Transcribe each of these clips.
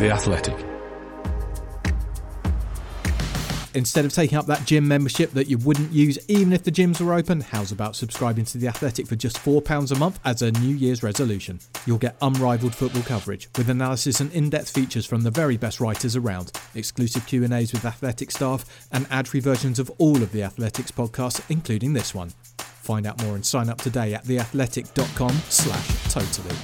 The Athletic. Instead of taking up that gym membership that you wouldn't use even if the gyms were open, how's about subscribing to The Athletic for just £4 a month as a New Year's resolution? You'll get unrivaled football coverage with analysis and in-depth features from the very best writers around, exclusive Q&As with Athletic staff and ad-free versions of all of The Athletic's podcasts including this one. Find out more and sign up today at theathletic.com slash totally.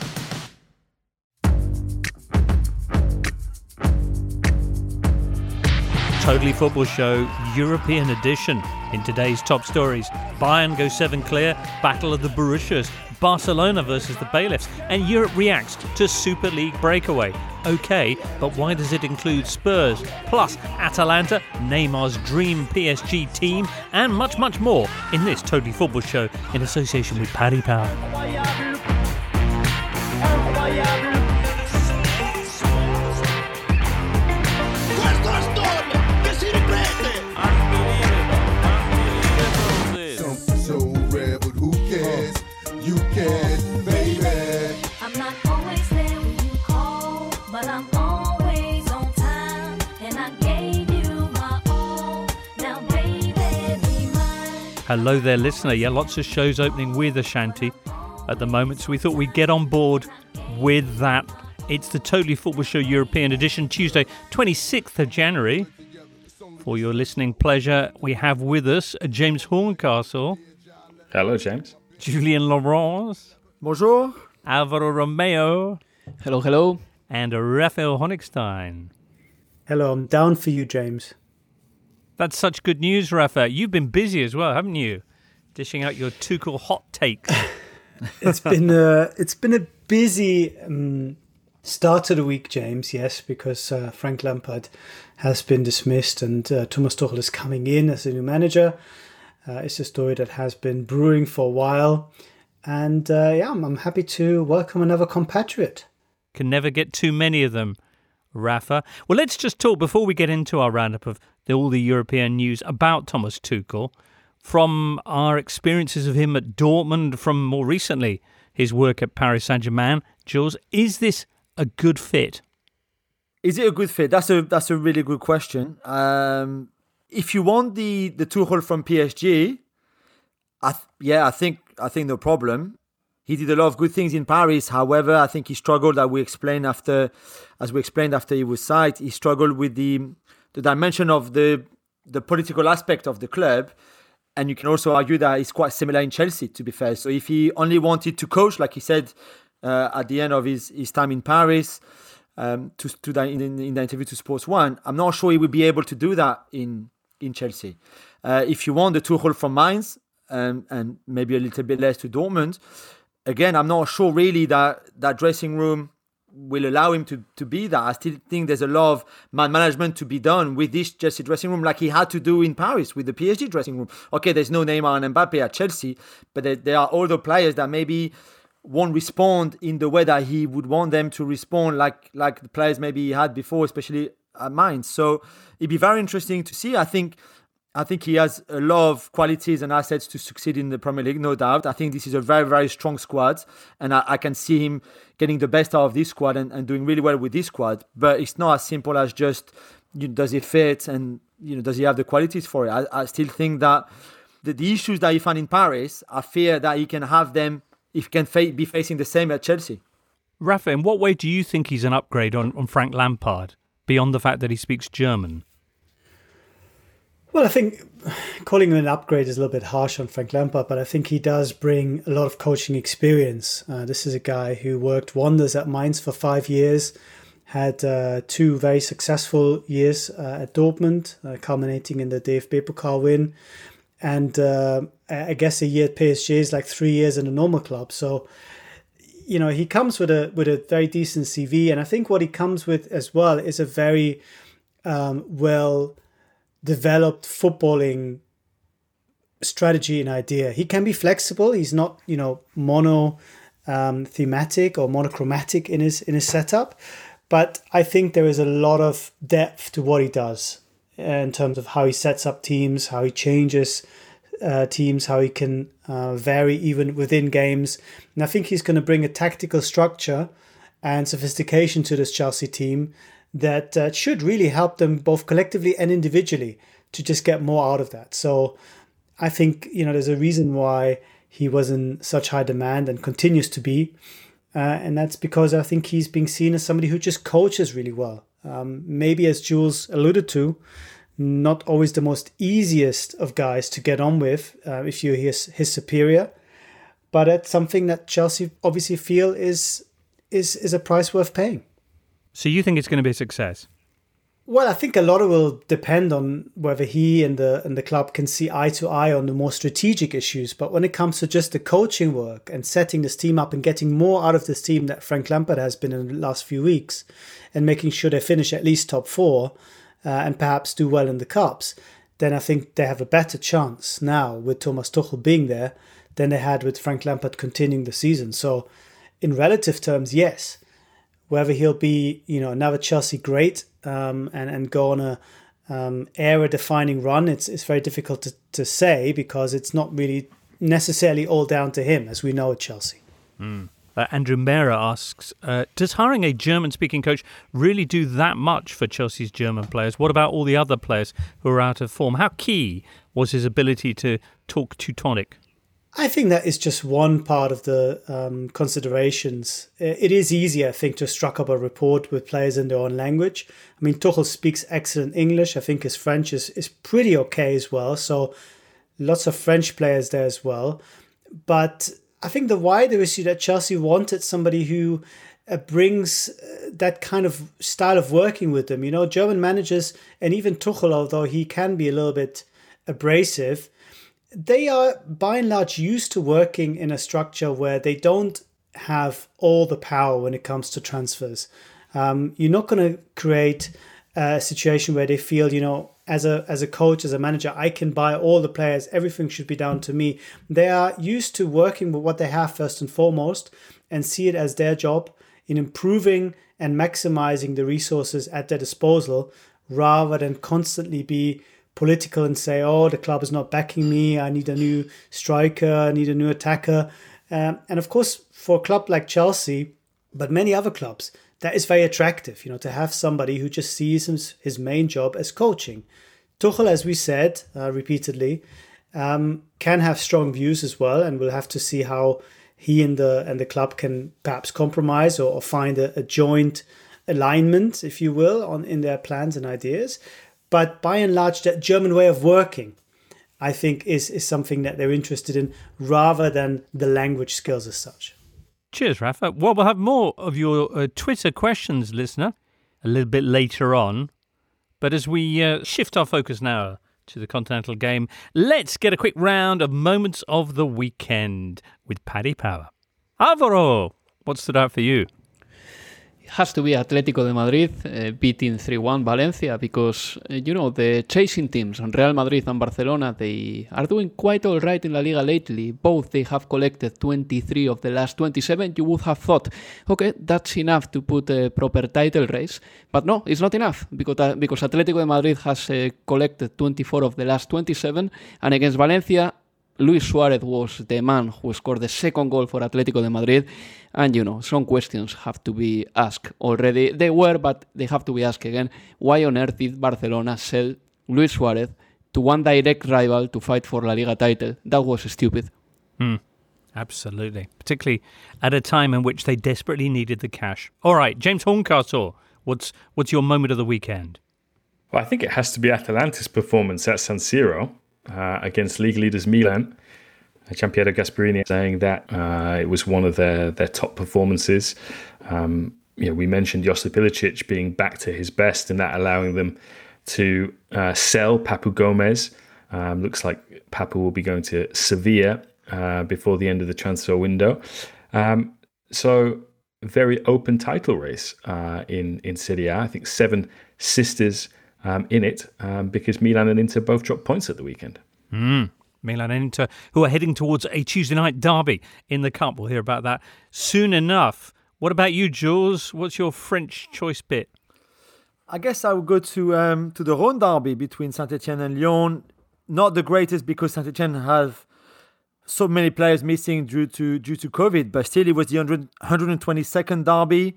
Totally Football Show European edition. In today's top stories, Bayern go seven clear, Battle of the Borussias, Barcelona versus the Bailiffs, and Europe reacts to Super League breakaway. Okay, but why does it include Spurs, plus Atalanta, Neymar's dream PSG team, and much, much more in this Totally Football Show in association with Paddy Power. Hello there, listener. Yeah, lots of shows opening with Ashanti at the moment, so we thought we'd get on board with that. It's the Totally Football Show European edition, Tuesday, 26th of January. For your listening pleasure, we have with us James Horncastle, Hello, James. Julien Laurens, Bonjour. Alvaro Romeo, Hello, hello. and Raphael Honigstein. Hello, I'm down for you, James. That's such good news, Rafa. You've been busy as well, haven't you? Dishing out your Tuchel hot takes. It's been a it's been a busy um, start to the week, James. Yes, because uh, Frank Lampard has been dismissed and uh, Thomas Tuchel is coming in as a new manager. Uh, it's a story that has been brewing for a while, and uh, yeah, I'm, I'm happy to welcome another compatriot. Can never get too many of them, Rafa. Well, let's just talk before we get into our roundup of the, all the European news about Thomas Tuchel. From our experiences of him at Dortmund, from more recently his work at Paris Saint Germain, Jules, is this a good fit? Is it a good fit? That's a that's a really good question. Um, if you want the the Tuchel from PSG, I th- yeah, I think I think no problem. He did a lot of good things in Paris. However, I think he struggled. That we explained after, as we explained after he was signed, he struggled with the the dimension of the the political aspect of the club. And you can also argue that it's quite similar in Chelsea, to be fair. So if he only wanted to coach, like he said uh, at the end of his, his time in Paris, um, to, to the, in, in the interview to Sports One, I'm not sure he would be able to do that in in Chelsea. Uh, if you want the two Tuchel from Mainz um, and maybe a little bit less to Dortmund, again, I'm not sure really that that dressing room will allow him to, to be that. I still think there's a lot of man management to be done with this Chelsea dressing room, like he had to do in Paris with the PSG dressing room. Okay, there's no Neymar and Mbappe at Chelsea, but there, there are other players that maybe won't respond in the way that he would want them to respond, like like the players maybe he had before, especially at Mainz. So it'd be very interesting to see. I think. I think he has a lot of qualities and assets to succeed in the Premier League, no doubt. I think this is a very, very strong squad, and I, I can see him getting the best out of this squad and, and doing really well with this squad. But it's not as simple as just you know, does he fit and you know does he have the qualities for it. I, I still think that the, the issues that he found in Paris, I fear that he can have them if he can fa- be facing the same at Chelsea. Rafa, in what way do you think he's an upgrade on, on Frank Lampard, beyond the fact that he speaks German? Well, I think calling him an upgrade is a little bit harsh on Frank Lampard, but I think he does bring a lot of coaching experience. Uh, this is a guy who worked wonders at Mainz for five years, had uh, two very successful years uh, at Dortmund, uh, culminating in the DFB Pokal win, and uh, I guess a year at PSG is like three years in a normal club. So, you know, he comes with a with a very decent CV, and I think what he comes with as well is a very um, well developed footballing strategy and idea. He can be flexible. He's not, you know, mono um, thematic or monochromatic in his in his setup, but I think there is a lot of depth to what he does in terms of how he sets up teams, how he changes uh, teams, how he can uh, vary even within games. And I think he's going to bring a tactical structure and sophistication to this Chelsea team that uh, should really help them both collectively and individually to just get more out of that. So I think you know there's a reason why he was in such high demand and continues to be, uh, and that's because I think he's being seen as somebody who just coaches really well. Um, maybe as Jules alluded to, not always the most easiest of guys to get on with uh, if you're his, his superior, but that's something that Chelsea obviously feel is is is a price worth paying. So you think it's going to be a success? Well, I think a lot of will depend on whether he and the and the club can see eye to eye on the more strategic issues. But when it comes to just the coaching work and setting this team up and getting more out of this team that Frank Lampard has been in the last few weeks, and making sure they finish at least top four, uh, and perhaps do well in the cups, then I think they have a better chance now with Thomas Tuchel being there than they had with Frank Lampard continuing the season. So, in relative terms, yes. Whether he'll be, you know, another Chelsea great um, and and go on a um, era-defining run, it's it's very difficult to, to say because it's not really necessarily all down to him, as we know at Chelsea. Uh, Andrew Mera asks, uh, does hiring a German-speaking coach really do that much for Chelsea's German players? What about all the other players who are out of form? How key was his ability to talk Teutonic? I think that is just one part of the um, considerations. It is easier, I think, to struck up a report with players in their own language. I mean, Tuchel speaks excellent English. I think his French is, is pretty okay as well. So lots of French players there as well. But I think the wider issue that Chelsea wanted somebody who uh, brings uh, that kind of style of working with them. You know, German managers and even Tuchel, although he can be a little bit abrasive, they are by and large used to working in a structure where they don't have all the power when it comes to transfers. Um, you're not going to create a situation where they feel, you know, as a as a coach, as a manager, I can buy all the players. Everything should be down to me. They are used to working with what they have first and foremost, and see it as their job in improving and maximizing the resources at their disposal, rather than constantly be political and say, "Oh, the club is not backing me. I need a new striker. I need a new attacker." Um, and of course, for a club like Chelsea, but many other clubs, that is very attractive. You know, to have somebody who just sees his, his main job as coaching. Tuchel, as we said uh, repeatedly, um, can have strong views as well, and we'll have to see how he and the and the club can perhaps compromise or, or find a, a joint alignment, if you will, on in their plans and ideas. But by and large, that German way of working, I think, is is something that they're interested in rather than the language skills as such. Cheers, Rafa. Well, we'll have more of your uh, Twitter questions, listener, a little bit later on. But as we uh, shift our focus now to the Continental game, let's get a quick round of moments of the weekend with Paddy Power. Alvaro, what stood out for you? Has to be Atletico de Madrid uh, beating 3-1 Valencia because uh, you know the chasing teams Real Madrid and Barcelona they are doing quite all right in La Liga lately. Both they have collected 23 of the last 27 you would have thought okay that's enough to put a proper title race but no it's not enough because uh, because Atletico de Madrid has uh, collected 24 of the last 27 and against Valencia Luis Suarez was the man who scored the second goal for Atletico de Madrid. And, you know, some questions have to be asked already. They were, but they have to be asked again. Why on earth did Barcelona sell Luis Suarez to one direct rival to fight for La Liga title? That was stupid. Hmm. Absolutely. Particularly at a time in which they desperately needed the cash. All right, James Horncastle, what's, what's your moment of the weekend? Well, I think it has to be Atalanta's performance at San Siro uh, against league leaders Milan. Uh, Giampiero Gasperini saying that uh, it was one of their, their top performances. Um, you know, we mentioned Josip Ilicic being back to his best and that allowing them to uh, sell Papu Gomez. Um, looks like Papu will be going to Sevilla uh, before the end of the transfer window. Um, so very open title race uh, in in Serie A. I think seven sisters um, in it um, because Milan and Inter both dropped points at the weekend. Milan and Inter, who are heading towards a Tuesday night derby in the Cup. We'll hear about that soon enough. What about you, Jules? What's your French choice bit? I guess I would go to um, to the Rhône derby between Saint Etienne and Lyon. Not the greatest because Saint Etienne have so many players missing due to due to COVID, but still it was the 100, 122nd derby.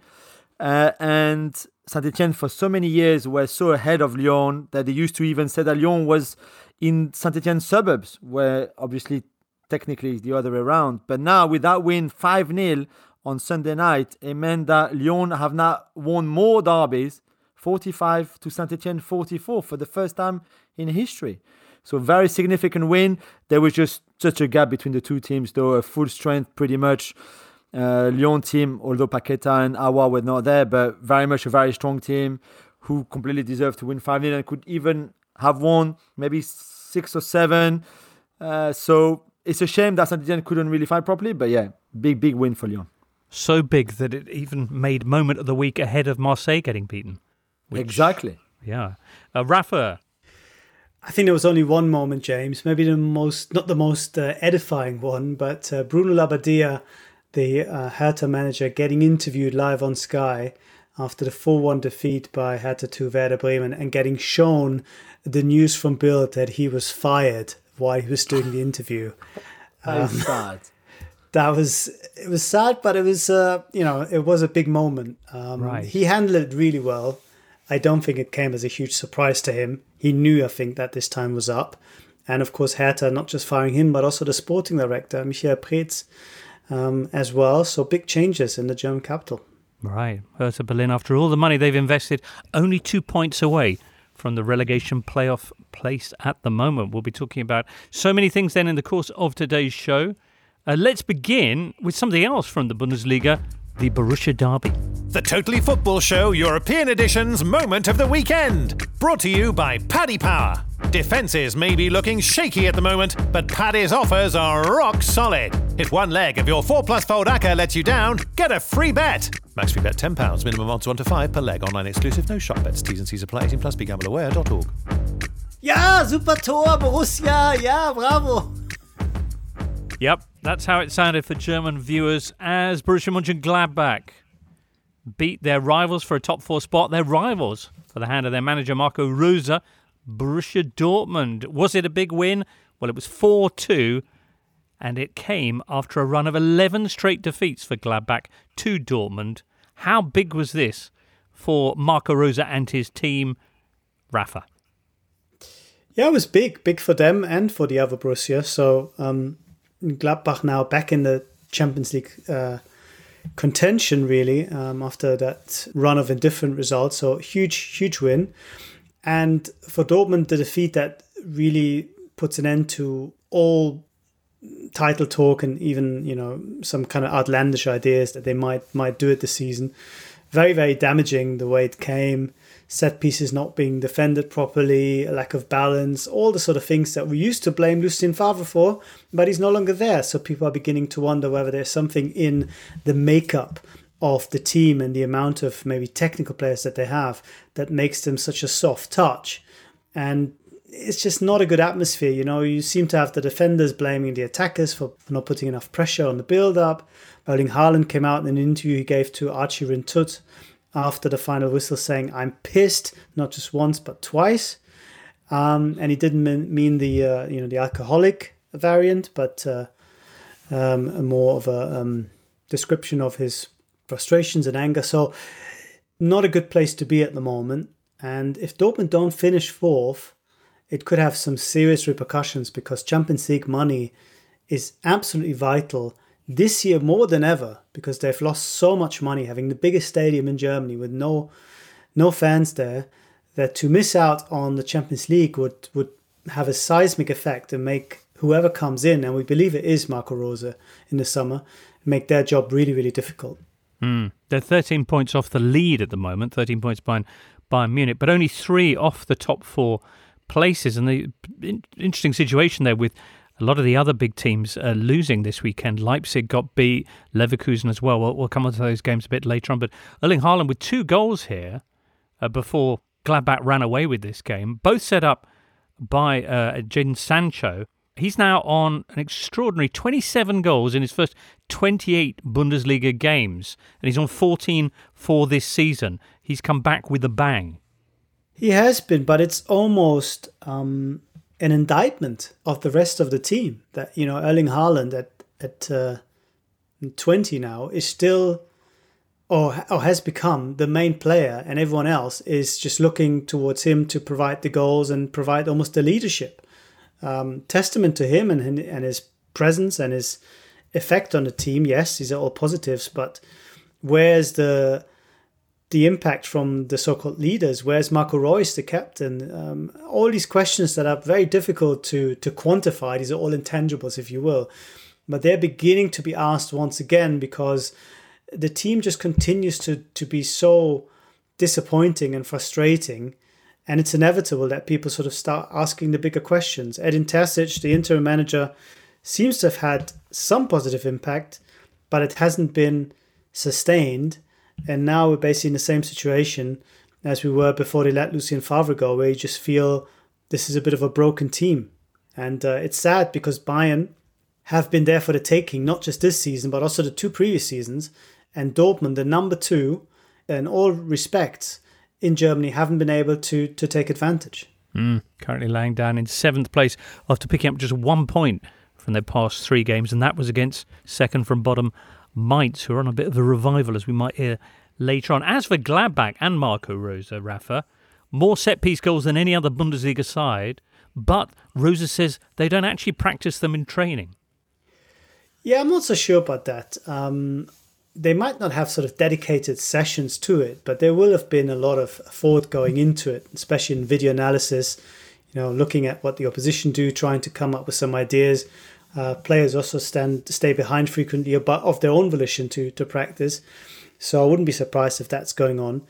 Uh, and Saint Etienne, for so many years, were so ahead of Lyon that they used to even say that Lyon was in Saint Etienne suburbs, where obviously technically it's the other way around. But now, with that win 5 0 on Sunday night, it meant that Lyon have now won more derbies 45 to Saint Etienne 44 for the first time in history. So, very significant win. There was just such a gap between the two teams, though, a full strength pretty much. Uh, Lyon team, although Paqueta and Aouar were not there, but very much a very strong team who completely deserved to win 5 0 and could even have won maybe six or seven. Uh, so it's a shame that Saint Etienne couldn't really fight properly, but yeah, big, big win for Lyon. So big that it even made moment of the week ahead of Marseille getting beaten. Which- Exactly. Yeah. Uh, Rafa, I think there was only one moment, James. Maybe the most, not the most uh, edifying one, but uh, Bruno Labbadia, the uh, Hertha manager, getting interviewed live on Sky after the 4-1 defeat by Hertha to Werder Bremen and getting shown the news from Bild that he was fired while he was doing the interview. That is sad. That was it was sad, but it was uh, you know it was a big moment. Um, Right. He handled it really well. I don't think it came as a huge surprise to him. He knew, I think, that this time was up. And of course, Hertha not just firing him, but also the sporting director, Michael Preetz, um, as well. So big changes in the German capital. Right. Hertha Berlin, after all the money they've invested, only two points away from the relegation playoff place at the moment. We'll be talking about so many things then in the course of today's show. Uh, let's begin with something else from the Bundesliga, the Borussia Derby. The Totally Football Show European Edition's Moment of the Weekend. Brought to you by Paddy Power. Defences may be looking shaky at the moment, but Paddy's offers are rock solid. If one leg of your 4 plus fold ACCA lets you down, get a free bet. Max free bet £10, minimum odds 1 to 5 per leg, online exclusive, no shop bets, T's and C's apply, 18 plus begambleaware.org. Ja, super Tor, Borussia, ja, bravo. Yep, that's how it sounded for German viewers as Borussia Mönchengladbach beat their rivals for a top four spot. Their rivals for the hand of their manager Marco Rose, Borussia Dortmund. Was it a big win? Well, it was 4 2, and it came after a run of 11 straight defeats for Gladbach to Dortmund. How big was this for Marco Rose and his team, Rafa? Yeah, it was big, big for them and for the other Borussia. So um, Gladbach now back in the Champions League uh, contention, really, um, after that run of indifferent results. So huge, huge win. And for Dortmund, the defeat that really puts an end to all title talk and even you know some kind of outlandish ideas that they might might do it this season. Very very damaging the way it came. Set pieces not being defended properly, a lack of balance, all the sort of things that we used to blame Lucien Favre for, but he's no longer there. So people are beginning to wonder whether there's something in the makeup of the team and the amount of maybe technical players that they have that makes them such a soft touch. And it's just not a good atmosphere. You know, you seem to have the defenders blaming the attackers for not putting enough pressure on the build up. Erling Haaland came out in an interview he gave to Archie Rintut after the final whistle saying, I'm pissed, not just once, but twice. Um, and he didn't mean, the, uh, you know, the alcoholic variant, but uh, um, more of a um, description of his frustrations and anger. So, not a good place to be at the moment. And if Dortmund don't finish fourth, it could have some serious repercussions because Champions League money is absolutely vital this year more than ever because they've lost so much money having the biggest stadium in Germany with no no fans there that to miss out on the Champions League would would have a seismic effect and make whoever comes in and we believe it is Marco Rose in the summer make their job really really difficult. Mm. They're 13 points off the lead at the moment, 13 points behind Bayern Munich, but only three off the top four places. And the interesting situation there with a lot of the other big teams are losing this weekend. Leipzig got beat, Leverkusen as well. well. We'll come on to those games a bit later on. But Erling Haaland with two goals here uh, before Gladbach ran away with this game, both set up by uh, Jadon Sancho. He's now on an extraordinary 27 goals in his first 28 Bundesliga games, and he's on 14 for this season. He's come back with a bang. He has been, but it's almost um, an indictment of the rest of the team that you know Erling Haaland at at uh, 20 now is still or, or has become the main player, and everyone else is just looking towards him to provide the goals and provide almost the leadership. Um, testament to him and, and his presence and his effect on the team. Yes, these are all positives, but where's the the impact from the so-called leaders? Where's Marco Reus, the captain? Um, all these questions that are very difficult to to quantify. These are all intangibles, if you will, but they're beginning to be asked once again because the team just continues to to be so disappointing and frustrating. And it's inevitable that people sort of start asking the bigger questions. Edin Terzic, the interim manager, seems to have had some positive impact, but it hasn't been sustained. And now we're basically in the same situation as we were before they let Lucien Favre go, where you just feel this is a bit of a broken team. And uh, it's sad because Bayern have been there for the taking, not just this season, but also the two previous seasons. And Dortmund, the number two, in all respects, in Germany, haven't been able to to take advantage. Mm, currently laying down in seventh place after picking up just one point from their past three games, and that was against second from bottom Mainz, who are on a bit of a revival, as we might hear later on. As for Gladbach and Marco Rose, Rafa, more set piece goals than any other Bundesliga side, but Rose says they don't actually practice them in training. Yeah, I'm not so sure about that. Um, they might not have sort of dedicated sessions to it, but there will have been a lot of thought going into it, especially in video analysis. You know, looking at what the opposition do, trying to come up with some ideas. Uh, players also stand stay behind frequently, but of their own volition to to practice. So I wouldn't be surprised if that's going on.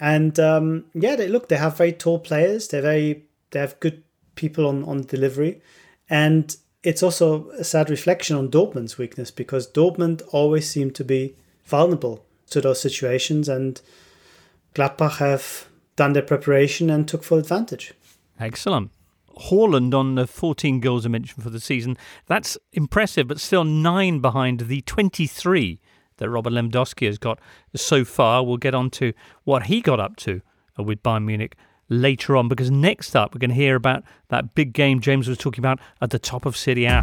And um, yeah, they look they have very tall players. They're very they have good people on on delivery, and it's also a sad reflection on Dortmund's weakness because Dortmund always seem to be vulnerable to those situations, and Gladbach have done their preparation and took full advantage. Excellent. Haaland on the 14 goals I mentioned for the season. That's impressive, but still nine behind the 23 that Robert Lewandowski has got so far. We'll get on to what he got up to uh, with Bayern Munich later on, because next up we're going to hear about that big game James was talking about at the top of Serie A.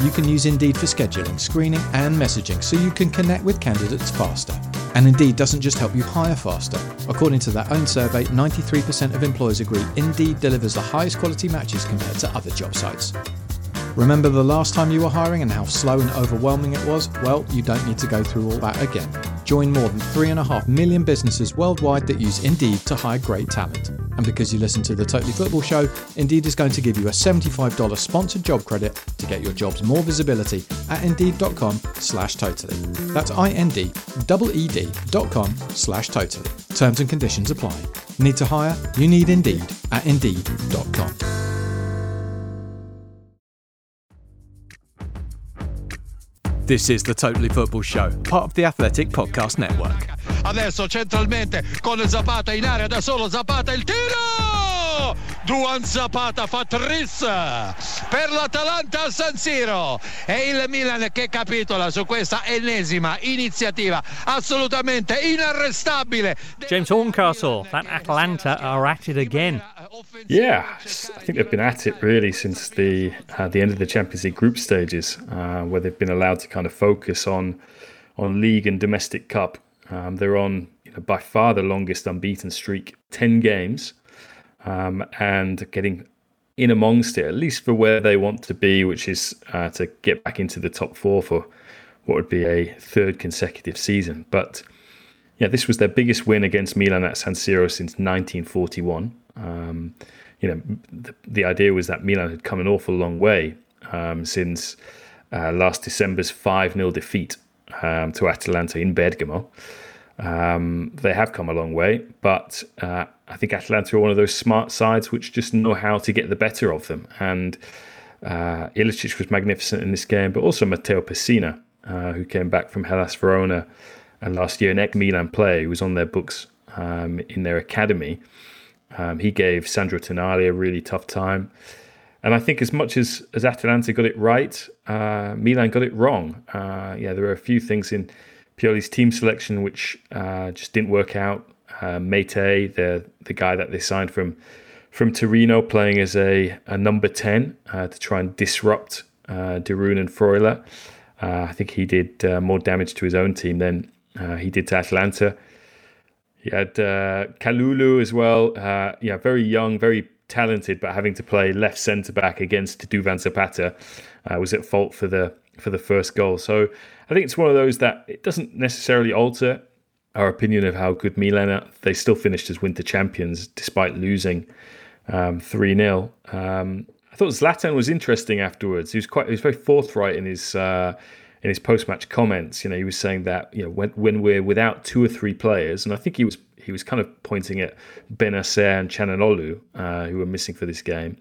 You can use Indeed for scheduling, screening, and messaging so you can connect with candidates faster. And Indeed doesn't just help you hire faster. According to their own survey, 93% of employers agree Indeed delivers the highest quality matches compared to other job sites. Remember the last time you were hiring and how slow and overwhelming it was? Well, you don't need to go through all that again. Join more than 3.5 million businesses worldwide that use Indeed to hire great talent. And because you listen to the Totally Football Show, Indeed is going to give you a $75 sponsored job credit to get your jobs more visibility at indeed.com slash totally. That's I-N-D-E-E-D dot com slash totally. Terms and conditions apply. Need to hire? You need Indeed at indeed.com. This is the Totally Football Show, part of the Athletic Podcast Network. Adesso centralmente con Zapata in area da solo Zapata il tiro! Duvan Zapata fa tris per l'Atalanta al San Siro e il Milan che capitola su questa ennesima iniziativa assolutamente inarrestabile. James Horncastle, that Atalanta are at it again. Yeah, I think they've been at it really since the uh, the end of the Champions League group stages, uh, where they've been allowed to kind of focus on on league and domestic cup. Um, they're on you know, by far the longest unbeaten streak, ten games, um, and getting in amongst it, at least for where they want to be, which is uh, to get back into the top four for what would be a third consecutive season. But yeah, this was their biggest win against Milan at San Siro since 1941. Um, you know, the, the idea was that Milan had come an awful long way um, since uh, last December's 5 0 defeat um, to Atalanta in Bergamo. Um, they have come a long way, but uh, I think Atalanta are one of those smart sides which just know how to get the better of them. And uh, Ilicic was magnificent in this game, but also Matteo Pessina, uh, who came back from Hellas Verona and last year an ex Milan player who was on their books um, in their academy. Um, he gave Sandro Tonali a really tough time. And I think as much as, as Atalanta got it right, uh, Milan got it wrong. Uh, yeah, there were a few things in Pioli's team selection which uh, just didn't work out. Uh, Meite, the the guy that they signed from from Torino, playing as a, a number ten uh, to try and disrupt uh, De Roon and Freuler. Uh, I think he did more damage to his own team than he did to Atalanta. He had uh, Kalulu as well. Uh, yeah, very young, very talented, but having to play left centre back against Duvan Zapata uh, was at fault for the for the first goal. So I think it's one of those that it doesn't necessarily alter our opinion of how good Milan are. They still finished as winter champions despite losing um, three 0 um, I thought Zlatan was interesting afterwards. He was quite he was very forthright in his. Uh, in his post-match comments, you know, he was saying that you know when when we're without two or three players, and I think he was he was kind of pointing at Bennacer and Calhanoglu, uh, who were missing for this game.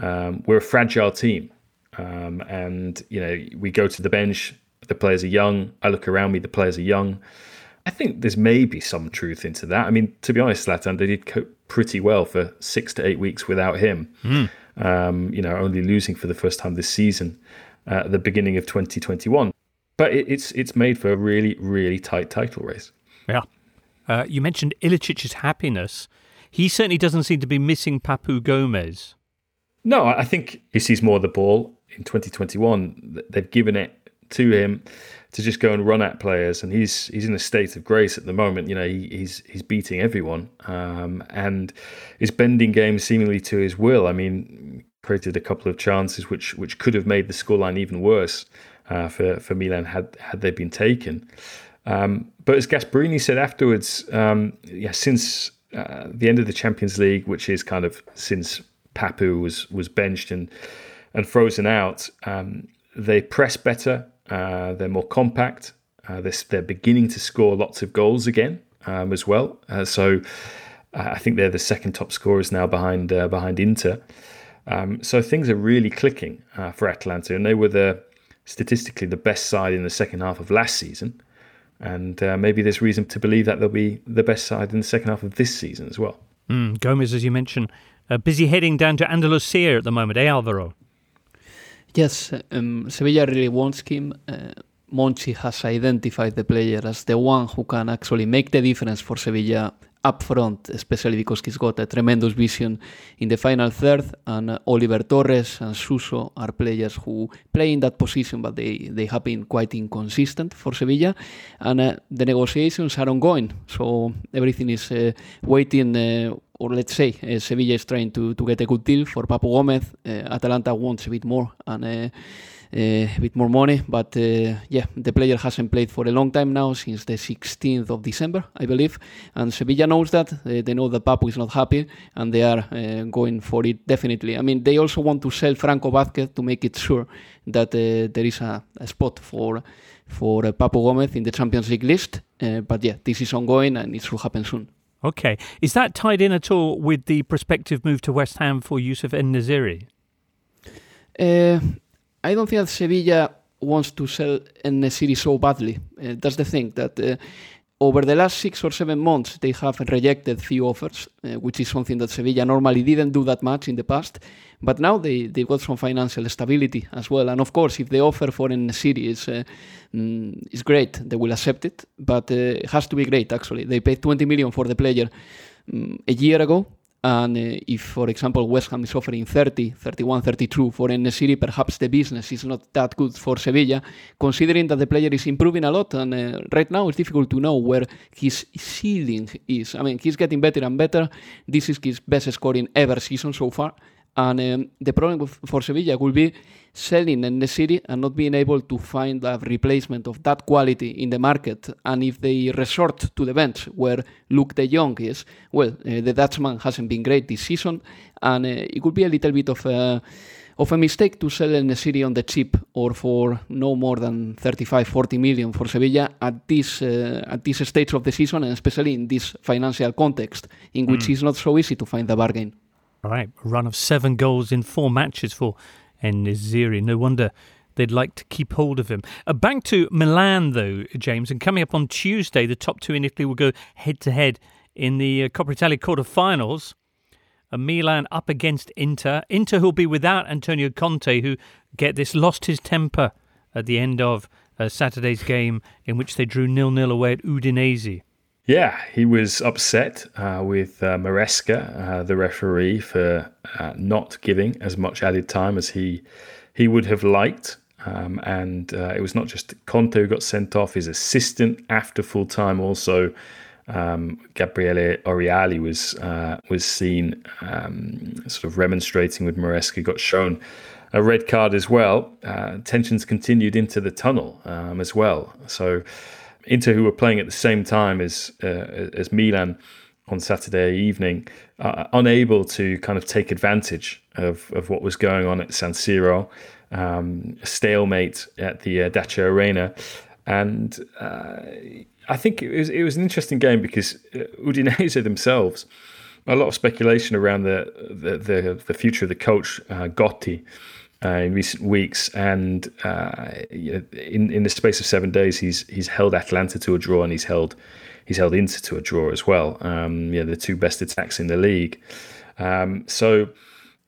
Um, we're a fragile team, um, and you know we go to the bench. The players are young. I look around me. The players are young. I think there's maybe some truth into that. I mean, to be honest, Zlatan, they did cope pretty well for six to eight weeks without him. Um, you know, only losing for the first time this season uh, at the beginning of 2021. But it, it's it's made for a really really tight title race. Yeah. Uh, you mentioned Ilicic's happiness. He certainly doesn't seem to be missing Papu Gomez. No, I think he sees more of the ball in 2021. They've given it to him to just go and run at players, and he's he's in a state of grace at the moment. You know, he, he's he's beating everyone, um, and is bending games seemingly to his will. I mean, created a couple of chances which which could have made the scoreline even worse uh, for for Milan had had they been taken. Um, but as Gasperini said afterwards, um, yeah, since uh, the end of the Champions League, which is kind of since Papu was was benched and and frozen out, um, they press better. Uh, they're more compact. Uh, they're, they're beginning to score lots of goals again um, as well. Uh, so uh, I think they're the second top scorers now behind behind Inter. Um, so things are really clicking for Atalanta, and they were the statistically the best side in the second half of last season. And uh, maybe there's reason to believe that they'll be the best side in the second half of this season as well. Mm, Gomez, as you mentioned, uh, busy heading down to Andalusia at the moment, eh, Alvaro? Yes, um, Sevilla really wants him. Uh, Monchi has identified the player as the one who can actually make the difference for Sevilla up front, especially because he's got a tremendous vision in the final third. And uh, Oliver Torres and Suso are players who play in that position, but they, they have been quite inconsistent for Sevilla. And uh, the negotiations are ongoing, so everything is uh, waiting. Uh, or let's say uh, Sevilla is trying to, to get a good deal for Papu Gomez. Uh, Atalanta wants a bit more and a bit more money, but uh, yeah, the player hasn't played for a long time now, since the 16th of December, I believe. And Sevilla knows that. Uh, they know that Papu is not happy, and they are uh, going for it definitely. I mean, they also want to sell Franco Vázquez to make it sure that uh, there is a, a spot for for uh, Papu Gomez in the Champions League list. Uh, but yeah, this is ongoing, and it should happen soon. Okay. Is that tied in at all with the prospective move to West Ham for Youssef En-Nesyri? Uh, I don't think that Sevilla wants to sell En-Nesyri so badly. Uh, that's the thing that uh, over the last six or seven months they have rejected few offers, uh, which is something that Sevilla normally didn't do that much in the past. But now they they got some financial stability as well. And of course, if the offer for En-Nesyri is uh, mm, is great, they will accept it. But uh, it has to be great actually. They paid 20 million for the player mm, a year ago. And uh, if, for example, West Ham is offering 30, 31, 32 for En-Nesyri, perhaps the business is not that good for Sevilla, considering that the player is improving a lot. And uh, right now it's difficult to know where his ceiling is. I mean, he's getting better and better. This is his best scoring ever season so far. And um, the problem for Sevilla will be selling En-Nesyri and not being able to find a replacement of that quality in the market. And if they resort to the bench where Luuk de Jong is, well, uh, the Dutchman hasn't been great this season, and uh, it could be a little bit of a of a mistake to sell En-Nesyri on the cheap or for no more than 35 40 million for Sevilla at this uh, at this stage of the season and especially in this financial context in which it's not so easy to find the bargain. All right. A run of seven goals in four matches for En-Nesyri. No wonder they'd like to keep hold of him. Uh, back to Milan, though, James, and coming up on Tuesday, the top two in Italy will go head to head in the uh, Coppa Italia quarter-finals. Uh, Milan up against Inter. Inter who'll be without Antonio Conte, who get this lost his temper at the end of uh, Saturday's game in which they drew nil nil away at Udinese. Yeah, he was upset uh, with uh, Maresca, uh, the referee, for uh, not giving as much added time as he he would have liked. Um, and uh, it was not just Conte who got sent off; his assistant after full time also. Um, Gabriele Oriali was uh, was seen um, sort of remonstrating with Maresca, got shown a red card as well. Tensions continued into the tunnel um, as well. So Inter, who were playing at the same time as uh, as Milan on Saturday evening, uh, unable to kind of take advantage of, of what was going on at San Siro, um, stalemate at the uh, Dacia Arena, and uh, I think it was it was an interesting game because uh, Udinese themselves, a lot of speculation around the the the, the future of the coach uh, Gotti uh, in recent weeks, and uh, in in the space of seven days, he's he's held Atalanta to a draw, and he's held he's held Inter to a draw as well. Um, yeah, the two best attacks in the league. Um, so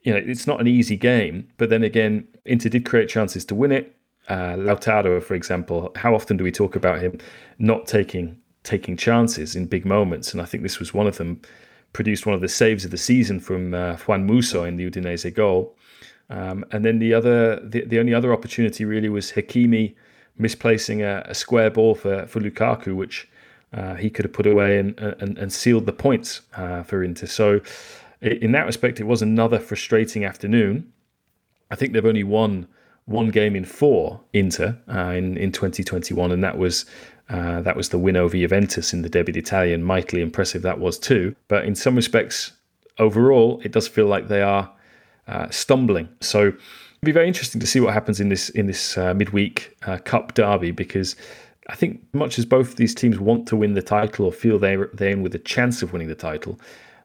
you know it's not an easy game, but then again, Inter did create chances to win it. Uh, Lautaro, for example, how often do we talk about him not taking taking chances in big moments? And I think this was one of them. Produced one of the saves of the season from uh, Juan Musso in the Udinese goal. Um, and then the other, the, the only other opportunity really was Hakimi misplacing a, a square ball for, for Lukaku, which uh, he could have put away and, and, and sealed the points uh, for Inter. So, in that respect, it was another frustrating afternoon. I think they've only won one game in four Inter uh, in in 2021, and that was uh, that was the win over Juventus in the Derby d'Italia. and Mightily impressive that was too. But in some respects, overall, it does feel like they are uh, stumbling. So it'll be very interesting to see what happens in this in this uh, midweek uh, cup derby because I think much as both these teams want to win the title or feel they're they're in with a chance of winning the title,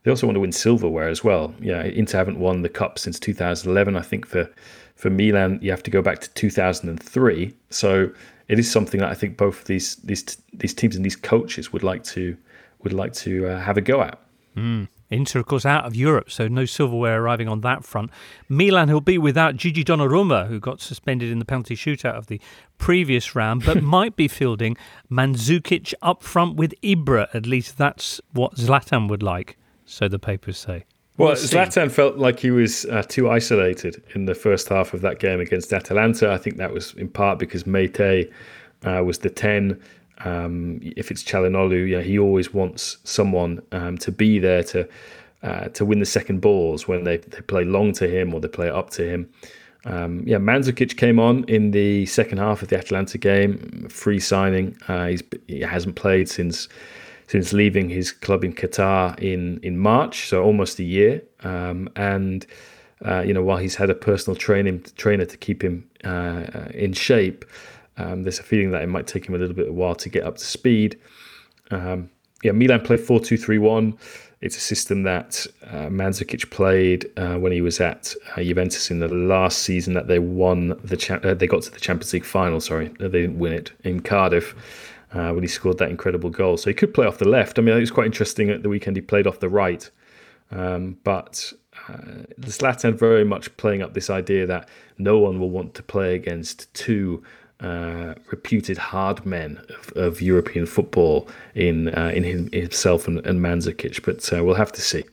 they also want to win silverware as well. Yeah, Inter haven't won the cup since 2011. I think for for Milan, you have to go back to 2003. So it is something that I think both these these these teams and these coaches would like to would like to uh, have a go at. Mm. Inter, of course, out of Europe, so no silverware arriving on that front. Milan, who'll be without Gigi Donnarumma, who got suspended in the penalty shootout of the previous round, but might be fielding Mandzukic up front with Ibra. At least that's what Zlatan would like, so the papers say. Well, we'll Zlatan felt like he was uh, too isolated in the first half of that game against Atalanta. I think that was in part because Meite uh, was the 10. Um, if it's Calhanoglu, yeah, he always wants someone um, to be there to uh, to win the second balls when they, they play long to him or they play up to him. Um, yeah, Mandzukic came on in the second half of the Atalanta game, free signing. Uh, he hasn't played since since leaving his club in Qatar in in March, so almost a year. Um, and uh, you know, while he's had a personal training trainer to keep him uh, in shape, um, there's a feeling that it might take him a little bit of while to get up to speed. Um, yeah, Milan played 4 2 3 1. It's a system that uh, Mandzukic played uh, when he was at uh, Juventus in the last season that they won the cha- uh, they got to the Champions League final. Sorry, they didn't win it in Cardiff uh, when he scored that incredible goal. So he could play off the left. I mean, it was quite interesting at the weekend. He played off the right, um, but uh, Zlatan very much playing up this idea that no one will want to play against two uh, reputed hard men of, of European football in uh, in himself and, and Mandzukic, but uh, we'll have to see.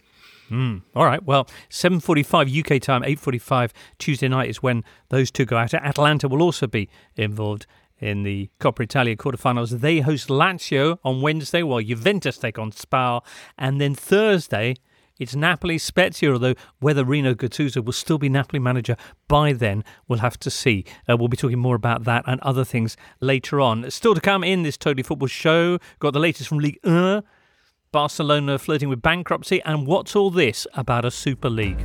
Mm, all right. Well, 7:45 UK time, 8:45 Tuesday night is when those two go out. Atalanta will also be involved in the Coppa Italia quarterfinals. They host Lazio on Wednesday, while Juventus take on Spal, and then Thursday it's Napoli Spezia, although whether Rino Gattuso will still be Napoli manager by then, we'll have to see. Uh, we'll be talking more about that and other things later on. Still to come in this Totally Football show, got the latest from League 1, Barcelona flirting with bankruptcy, and what's all this about a Super League?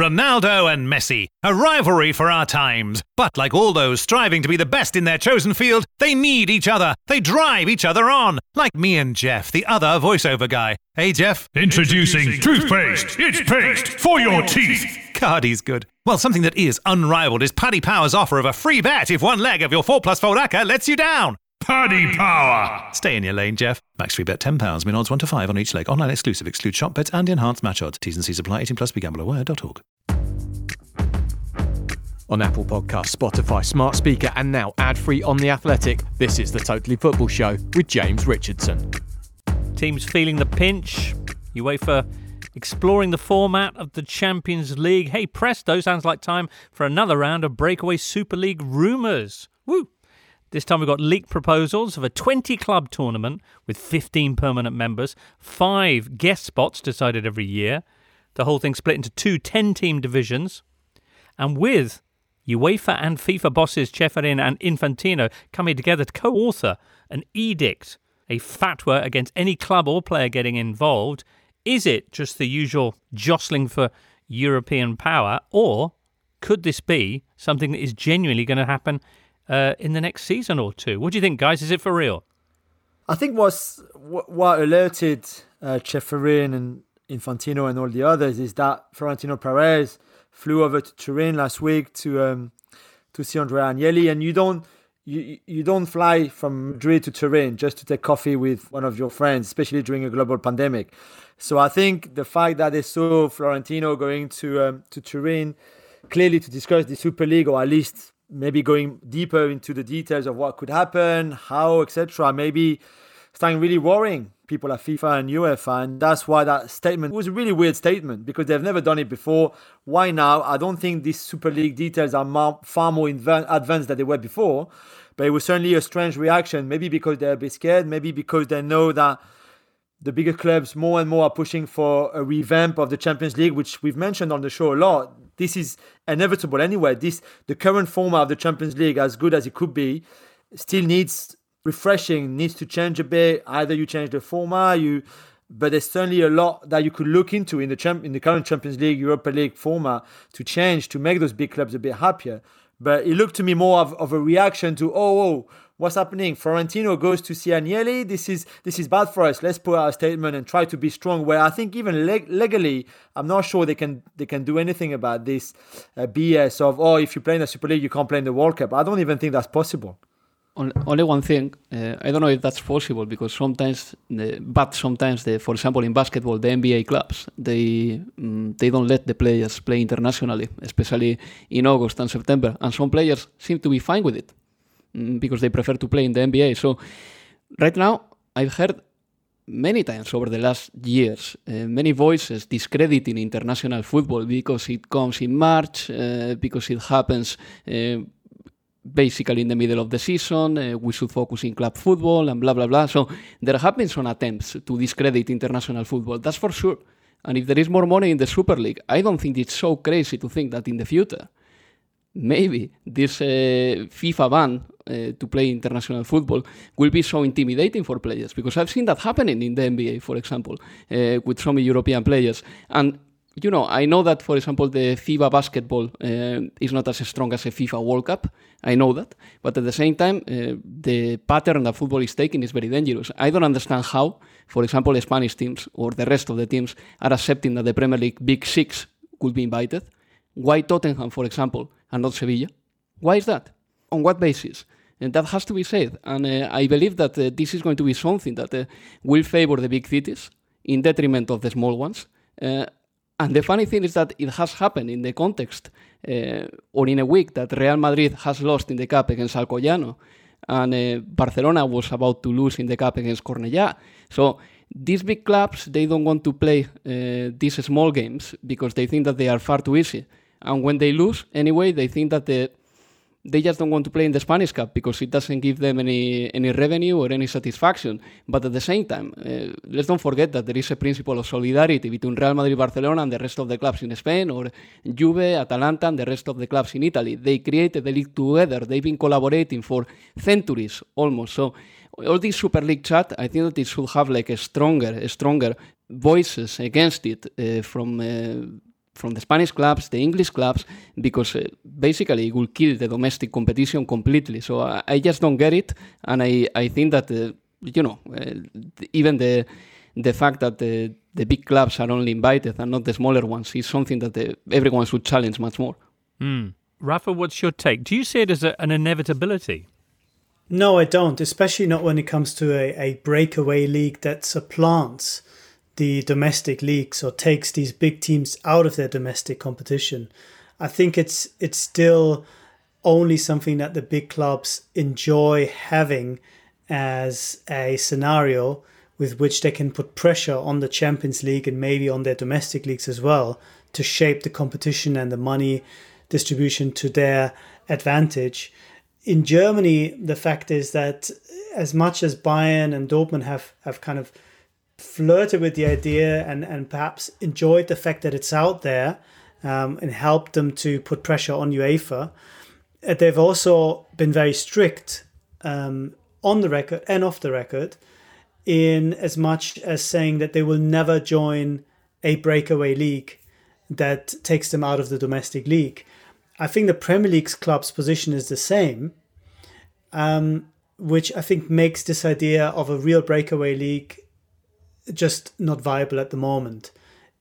Ronaldo and Messi, a rivalry for our times. But like all those striving to be the best in their chosen field, they need each other. They drive each other on. Like me and Jeff, the other voiceover guy. Hey, Jeff. Introducing toothpaste. It's paste for your teeth. God, he's good. Well, something that is unrivaled is Paddy Power's offer of a free bet if one leg of your 4 plus 4 lets you down. Paddy Power. Stay in your lane, Jeff. Max free bet £10. Min odds 1 to 5 on each leg. Online exclusive. Exclude shop bets and enhanced match odds. T's and C's apply. 18 plus. BeGambleAware.org. On Apple Podcasts, Spotify, Smart Speaker, and now ad free on The Athletic, this is the Totally Football Show with James Richardson. Teams feeling the pinch. UEFA exploring the format of the Champions League. Hey, presto, sounds like time for another round of breakaway Super League rumours. Woo! This time we've got leaked proposals of a 20 club tournament with 15 permanent members, five guest spots decided every year, the whole thing split into two 10 team divisions, and with UEFA and FIFA bosses Ceferin and Infantino coming together to co author an edict, a fatwa against any club or player getting involved. Is it just the usual jostling for European power, or could this be something that is genuinely going to happen uh, in the next season or two? What do you think, guys? Is it for real? I think what's what, alerted uh, and Infantino and all the others is that Florentino Perez flew over to Turin last week to um, to see Andrea Agnelli, and you don't you you don't fly from Madrid to Turin just to take coffee with one of your friends, especially during a global pandemic. So I think the fact that they saw Florentino going to um, to Turin clearly to discuss the Super League, or at least maybe going deeper into the details of what could happen, how, etc. Maybe starting really worrying people at FIFA and UEFA, and that's why that statement was a really weird statement because they've never done it before. Why now? I don't think these Super League details are far more advanced than they were before, but it was certainly a strange reaction. Maybe because they're a bit scared, maybe because they know that the bigger clubs more and more are pushing for a revamp of the Champions League, which we've mentioned on the show a lot. This is inevitable anyway. This the current format of the Champions League, as good as it could be, still needs refreshing, needs to change a bit. Either you change the format, you but there's certainly a lot that you could look into in the champ in the current Champions League, Europa League format to change to make those big clubs a bit happier. But it looked to me more of, of a reaction to oh oh what's happening? Florentino goes to see Agnelli. This is this is bad for us. Let's put out a statement and try to be strong. Where I think even leg- legally, I'm not sure they can they can do anything about this uh, BS of oh if you play in the Super League you can't play in the World Cup. I don't even think that's possible. Only one thing, uh, I don't know if that's possible because sometimes, the, but sometimes, the, for example, in basketball, the NBA clubs they mm, they don't let the players play internationally, especially in August and September, and some players seem to be fine with it because they prefer to play in the NBA. So, right now, I've heard many times over the last years uh, many voices discrediting international football because it comes in March, uh, because it happens. Uh, basically in the middle of the season, uh, we should focus in club football and blah blah blah. So there have been some attempts to discredit international football, that's for sure. And if there is more money in the Super League, I don't think it's so crazy to think that in the future, maybe this uh, FIFA ban uh, to play international football will be so intimidating for players because I've seen that happening in the NBA, for example, uh, with some European players. And you know, I know that, for example, the FIBA basketball uh, is not as strong as a FIFA World Cup. I know that. But at the same time, uh, the pattern that football is taking is very dangerous. I don't understand how, for example, the Spanish teams or the rest of the teams are accepting that the Premier League Big Six could be invited. Why Tottenham, for example, and not Sevilla? Why is that? On what basis? And that has to be said. And uh, I believe that uh, this is going to be something that uh, will favor the big cities in detriment of the small ones. Uh, and the funny thing is that it has happened in the context uh, or in a week that Real Madrid has lost in the cup against Alcoyano and uh, Barcelona was about to lose in the cup against Cornellà. So these big clubs, they don't want to play these small games because they think that they are far too easy. And when they lose, anyway, they think that the, they just don't want to play in the Spanish Cup because it doesn't give them any any revenue or any satisfaction. But at the same time, uh, let's don't forget that there is a principle of solidarity between Real Madrid, Barcelona, and the rest of the clubs in Spain, or Juve, Atalanta, and the rest of the clubs in Italy. They created the league together. They've been collaborating for centuries almost. So all this Super League chat, I think that it should have like a stronger, a stronger voices against it uh, from. Uh, from the Spanish clubs, the English clubs, because uh, basically it will kill the domestic competition completely. So I, I just don't get it, and I, I think that uh, you know uh, even the the fact that the the big clubs are only invited and not the smaller ones is something that uh, everyone should challenge much more. Hmm. Rafa, what's your take? Do you see it as a, an inevitability? No, I don't, especially not when it comes to a, a breakaway league that supplants the domestic leagues or takes these big teams out of their domestic competition. I think it's it's still only something that the big clubs enjoy having as a scenario with which they can put pressure on the Champions League and maybe on their domestic leagues as well to shape the competition and the money distribution to their advantage. In Germany, the fact is that as much as Bayern and Dortmund have, have kind of flirted with the idea and, and perhaps enjoyed the fact that it's out there um, and helped them to put pressure on UEFA, uh, they've also been very strict um, on the record and off the record in as much as saying that they will never join a breakaway league that takes them out of the domestic league. I think the Premier League's club's position is the same, um, which I think makes this idea of a real breakaway league just not viable at the moment.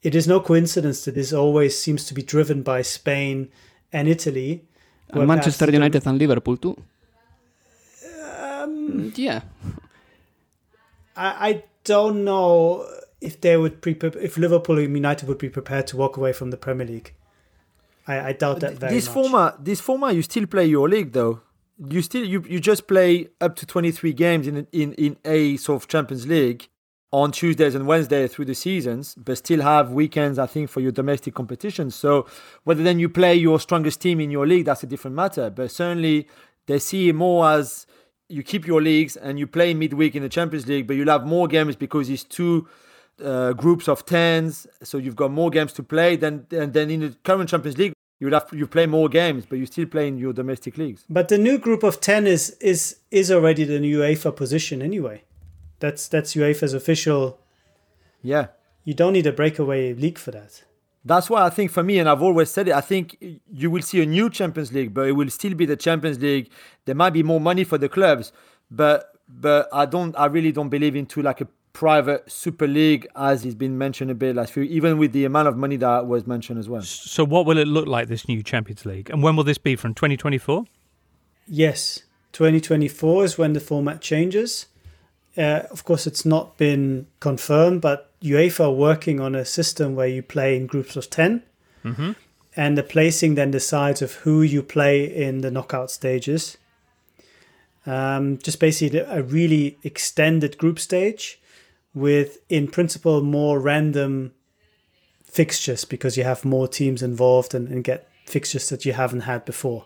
It is no coincidence that this always seems to be driven by Spain and Italy. And Manchester perhaps United and Liverpool too. Um, Yeah. I, I don't know if they would pre if Liverpool and United would be prepared to walk away from the Premier League. I, I doubt that very this much. format, this format, you still play your league though. You still you, you just play up to twenty three games in in in a sort of Champions League on Tuesdays and Wednesdays through the seasons, but still have weekends, I think, for your domestic competitions. So whether then you play your strongest team in your league, that's a different matter. But certainly they see it more as you keep your leagues and you play midweek in the Champions League, but you'll have more games because it's two uh, groups of tens, so you've got more games to play. Then and then in the current Champions League, you'll have you play more games, but you still play in your domestic leagues. But the new group of ten is is is already the new UEFA position anyway. That's that's UEFA's official. Yeah. You don't need a breakaway league for that. That's why I think for me, and I've always said it, I think you will see a new Champions League, but it will still be the Champions League. There might be more money for the clubs, but but I don't, I really don't believe into like a private Super League as has been mentioned a bit last few, even with the amount of money that was mentioned as well. So, what will it look like this new Champions League, and when will this be from 2024? Yes, 2024 is when the format changes. Uh, of course, it's not been confirmed, but UEFA are working on a system where you play in groups of 10. Mhm. And the placing then decides of who you play in the knockout stages. Um, just basically a really extended group stage with, in principle, more random fixtures because you have more teams involved and, and get fixtures that you haven't had before.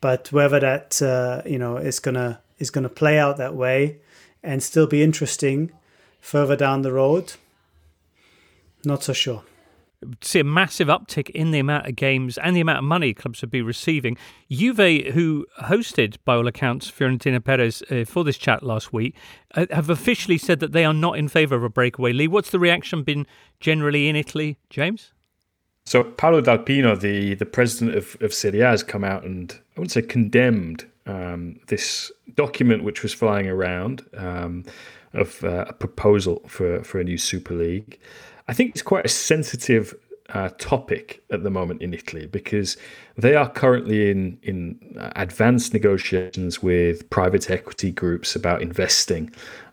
But whether that uh, you know is gonna is gonna play out that way and still be interesting further down the road, not so sure. see a massive uptick in the amount of games and the amount of money clubs would be receiving. Juve, who hosted, by all accounts, Florentino Perez uh, for this chat last week, uh, have officially said that they are not in favour of a breakaway league. What's the reaction been generally in Italy, James? So Paolo Dal Pino, the, the president of, of Serie A, has come out and I wouldn't say condemned um, this document which was flying around um, of uh, a proposal for, for a new Super League. I think it's quite a sensitive uh, topic at the moment in Italy because they are currently in in uh, advanced negotiations with private equity groups about investing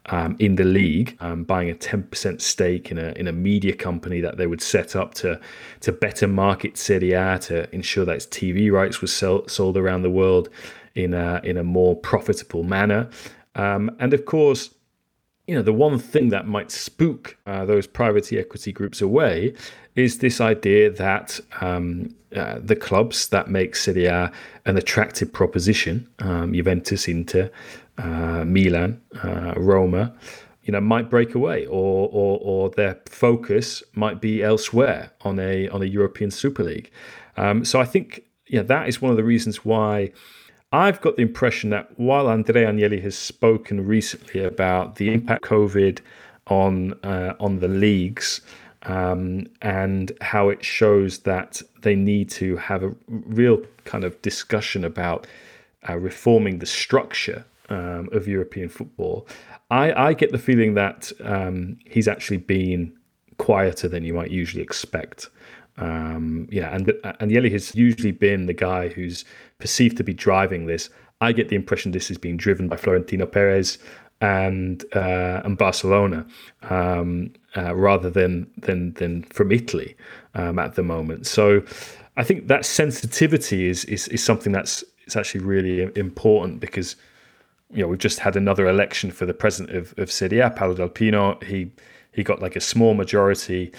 um, in the league, um, buying a ten percent stake in a in a media company that they would set up to to better market Serie A to ensure that its TV rights were sell, sold around the world in a in a more profitable manner, um, and of course you know, the one thing that might spook uh, those private equity groups away is this idea that um, uh, the clubs that make Serie A an attractive proposition, um, Juventus, Inter, uh, Milan, uh, Roma, you know, might break away, or, or or their focus might be elsewhere on a on a European Super League. Um, so I think yeah, that is one of the reasons why. I've got the impression that while Andrea Agnelli has spoken recently about the impact COVID on uh, on the leagues um, and how it shows that they need to have a real kind of discussion about uh, reforming the structure um, of European football, I, I get the feeling that um, he's actually been quieter than you might usually expect Um, yeah, and and Yeli has usually been the guy who's perceived to be driving this. I get the impression this is being driven by Florentino Perez and uh, and Barcelona um, uh, rather than than than from Italy um, at the moment. So I think that sensitivity is is, is something that's it's actually really important because you know we've just had another election for the president of, of Serie A, Paolo Dal Pino. He he got like a small majority,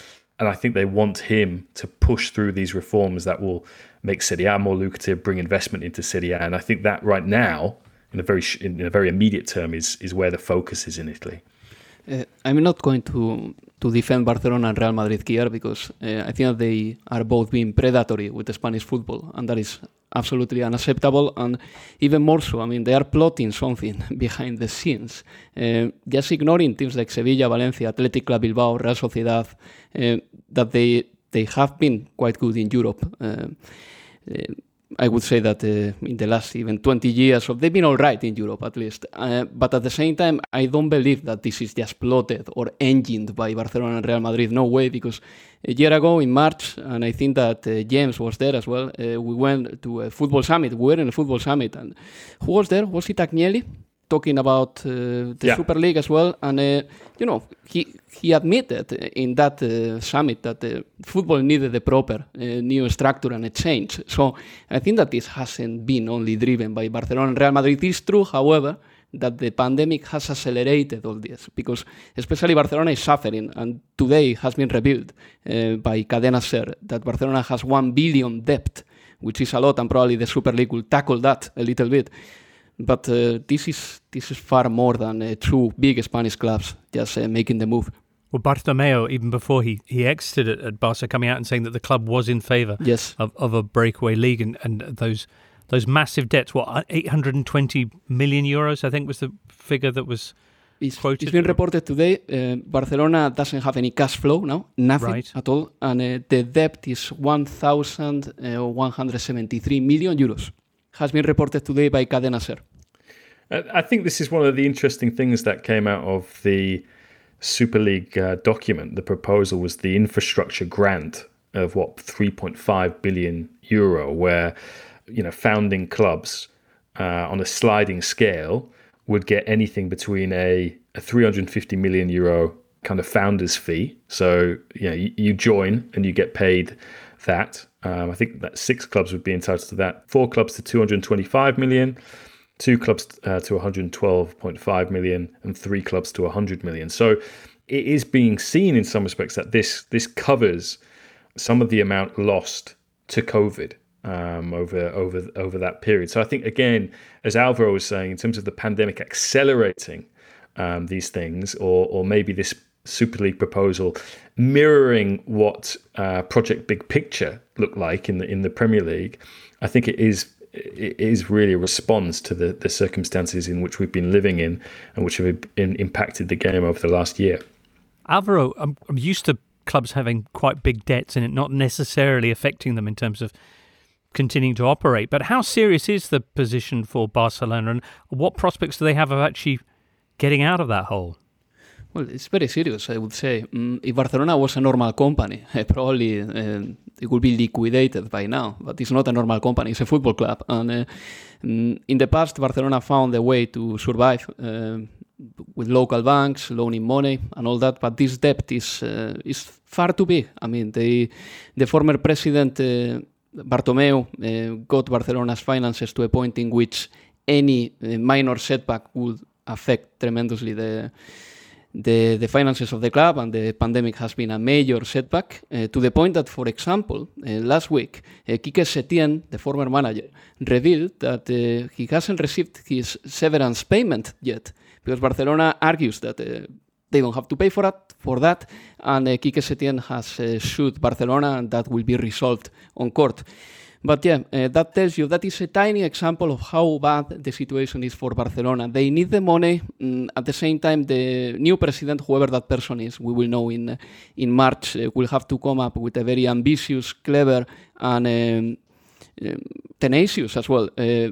and I think they want him to push through these reforms that will make Serie A more lucrative, bring investment into Serie A, and I think that right now, in a very in a very immediate term, is is where the focus is in Italy. Uh, I'm not going to to defend Barcelona and Real Madrid here because uh, I think that they are both being predatory with the Spanish football, and that is absolutely unacceptable. And even more so, I mean, they are plotting something behind the scenes, uh, just ignoring teams like Sevilla, Valencia, Athletic Club Bilbao, Real Sociedad, uh, that they they have been quite good in Europe. Uh, uh, I would say that uh, in the last even 20 years, so they've been all right in Europe at least. Uh, but at the same time, I don't believe that this is just plotted or engined by Barcelona and Real Madrid. No way, because a year ago in March, and I think that uh, James was there as well, uh, we went to a football summit. We were in a football summit, and who was there? Was it Agnelli? Talking about uh, the Yeah. Super League as well, and uh, you know he he admitted in that uh, summit that uh, football needed a proper uh, new structure and a change. So I think that this hasn't been only driven by Barcelona and Real Madrid. It's true, however, that the pandemic has accelerated all this because especially Barcelona is suffering and today has been revealed uh, by Cadena Ser that Barcelona has 1 billion debt which is a lot and probably the Super League will tackle that a little bit but uh, this is this is far more than uh, two big Spanish clubs just uh, making the move Well, Bartomeu, even before he, he exited at, at Barca, coming out and saying that the club was in favour Yes. of, of a breakaway league and, and those those massive debts. What, 820 million euros, I think was the figure that was It's, quoted. it's been reported today. Uh, Barcelona doesn't have any cash flow now, nothing Right. at all, and uh, the debt is 1,173 million euros. Has been reported today by Cadena Ser. I think this is one of the interesting things that came out of the Super League uh, document. The proposal was the infrastructure grant of what 3.5 billion euro, where you know founding clubs uh, on a sliding scale would get anything between a, a 350 million euro kind of founders fee. So you know you, you join and you get paid that. Um, I think that six clubs would be entitled to that. Four clubs to 225 million two clubs uh, to 112.5 million and three clubs to 100 million. So it is being seen in some respects that this this covers some of the amount lost to COVID um, over over over that period. So I think again, as Alvaro was saying, in terms of the pandemic accelerating um, these things, or or maybe this Super League proposal mirroring what uh, Project Big Picture looked like in the in the Premier League, I think it is it is really a response to the, the circumstances in which we've been living in and which have been impacted the game over the last year. Alvaro, I'm, I'm used to clubs having quite big debts and it not necessarily affecting them in terms of continuing to operate. But how serious is the position for Barcelona and what prospects do they have of actually getting out of that hole? Well, it's very serious, I would say. Mm, if Barcelona was a normal company, eh, probably uh, it would be liquidated by now. But it's not a normal company; it's a football club. And uh, in the past, Barcelona found a way to survive uh, with local banks, loaning money, and all that. But this debt is is far too big. I mean, the the former president Bartomeu got Barcelona's finances to a point in which any minor setback would affect tremendously the the, the finances of the club and the pandemic has been a major setback uh, to the point that, for example, uh, last week, uh, Quique Setien, the former manager, revealed that uh, he hasn't received his severance payment yet because Barcelona argues that uh, they don't have to pay for that, for that and uh, Quique Setien has uh, sued Barcelona and that will be resolved on court. But yeah, uh, that tells you that is a tiny example of how bad the situation is for Barcelona. They need the money. Mm, at the same time, the new president, whoever that person is, we will know in in March, uh, will have to come up with a very ambitious, clever, and um, um, tenacious as well uh,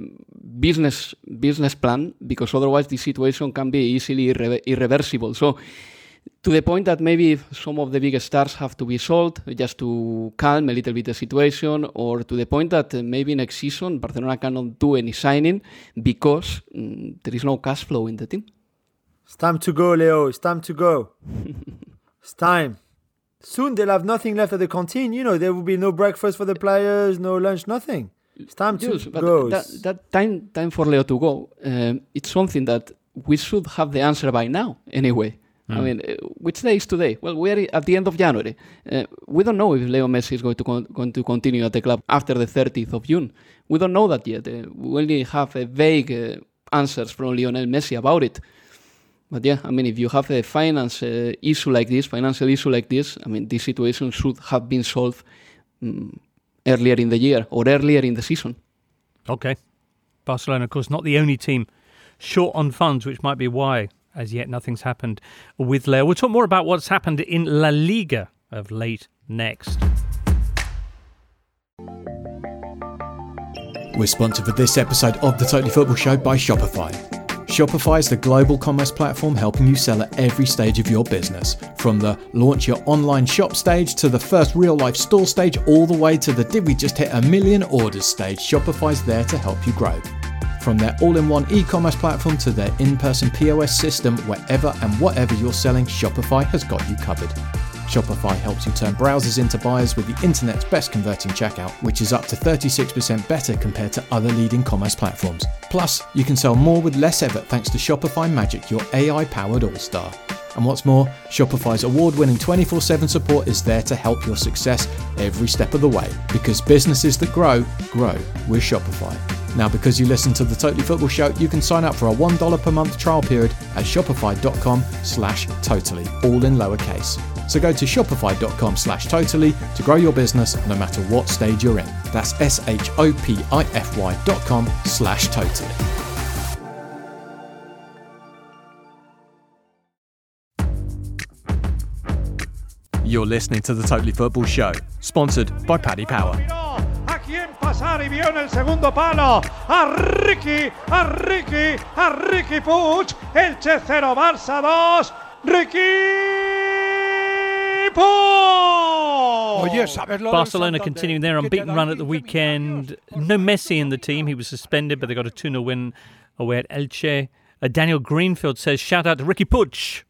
business business plan because otherwise the situation can be easily irre- irreversible. So to the point that maybe some of the biggest stars have to be sold just to calm a little bit the situation, or to the point that uh, maybe next season Barcelona cannot do any signing because mm, there is no cash flow in the team. It's time to go, Leo. It's time to go. it's time. Soon they'll have nothing left at the canteen. You know, there will be no breakfast for the players, no lunch, nothing. It's time to Yes, but go. that, that time time for Leo to go, um, it's something that we should have the answer by now anyway. I Mm. mean, uh, which day is today? Well, we are at the end of January. Uh, we don't know if Leo Messi is going to con- going to continue at the club after the 30th of June. We don't know that yet. Uh, we only have uh, vague uh, answers from Lionel Messi about it. But yeah, I mean, if you have a finance uh, issue like this, financial issue like this, I mean, this situation should have been solved mm, earlier in the year or earlier in the season. Okay. Barcelona, of course, not the only team short on funds, which might be why, as yet, nothing's happened with Leo. We'll talk more about what's happened in La Liga of late next. We're sponsored for this episode of the Totally Football Show by Shopify. Shopify is the global commerce platform helping you sell at every stage of your business. From the launch your online shop stage to the first real life store stage, all the way to the did we just hit a million orders stage, Shopify's there to help you grow. From their all in one e commerce platform to their in person POS system, wherever and whatever you're selling, Shopify has got you covered. Shopify helps you turn browsers into buyers with the internet's best converting checkout, which is up to 36% better compared to other leading commerce platforms. Plus, you can sell more with less effort thanks to Shopify Magic, your AI powered all star. And what's more, Shopify's award winning 24 7 support is there to help your success every step of the way because businesses that grow, grow with Shopify. Now, because you listen to the Totally Football Show, you can sign up for a $1 per month trial period at shopify.com slash totally, all in lowercase. So go to shopify.com slash totally to grow your business no matter what stage you're in. That's S-H-O-P-I-F-Y dot com slash totally. You're listening to the Totally Football Show, sponsored by Paddy Power. ¿A quién pasar? Y vio en el segundo palo a Riqui, a Riqui, a Riqui Puig. Elche 0, Barça 2. Riqui Puig. Oye, ¿sabes lo del Barcelona continuing their unbeaten run at the weekend. No Messi in the team. He was suspended, but they got a 2 0 win away at Elche. Uh, Daniel Greenfield says, shout out to Riqui Puig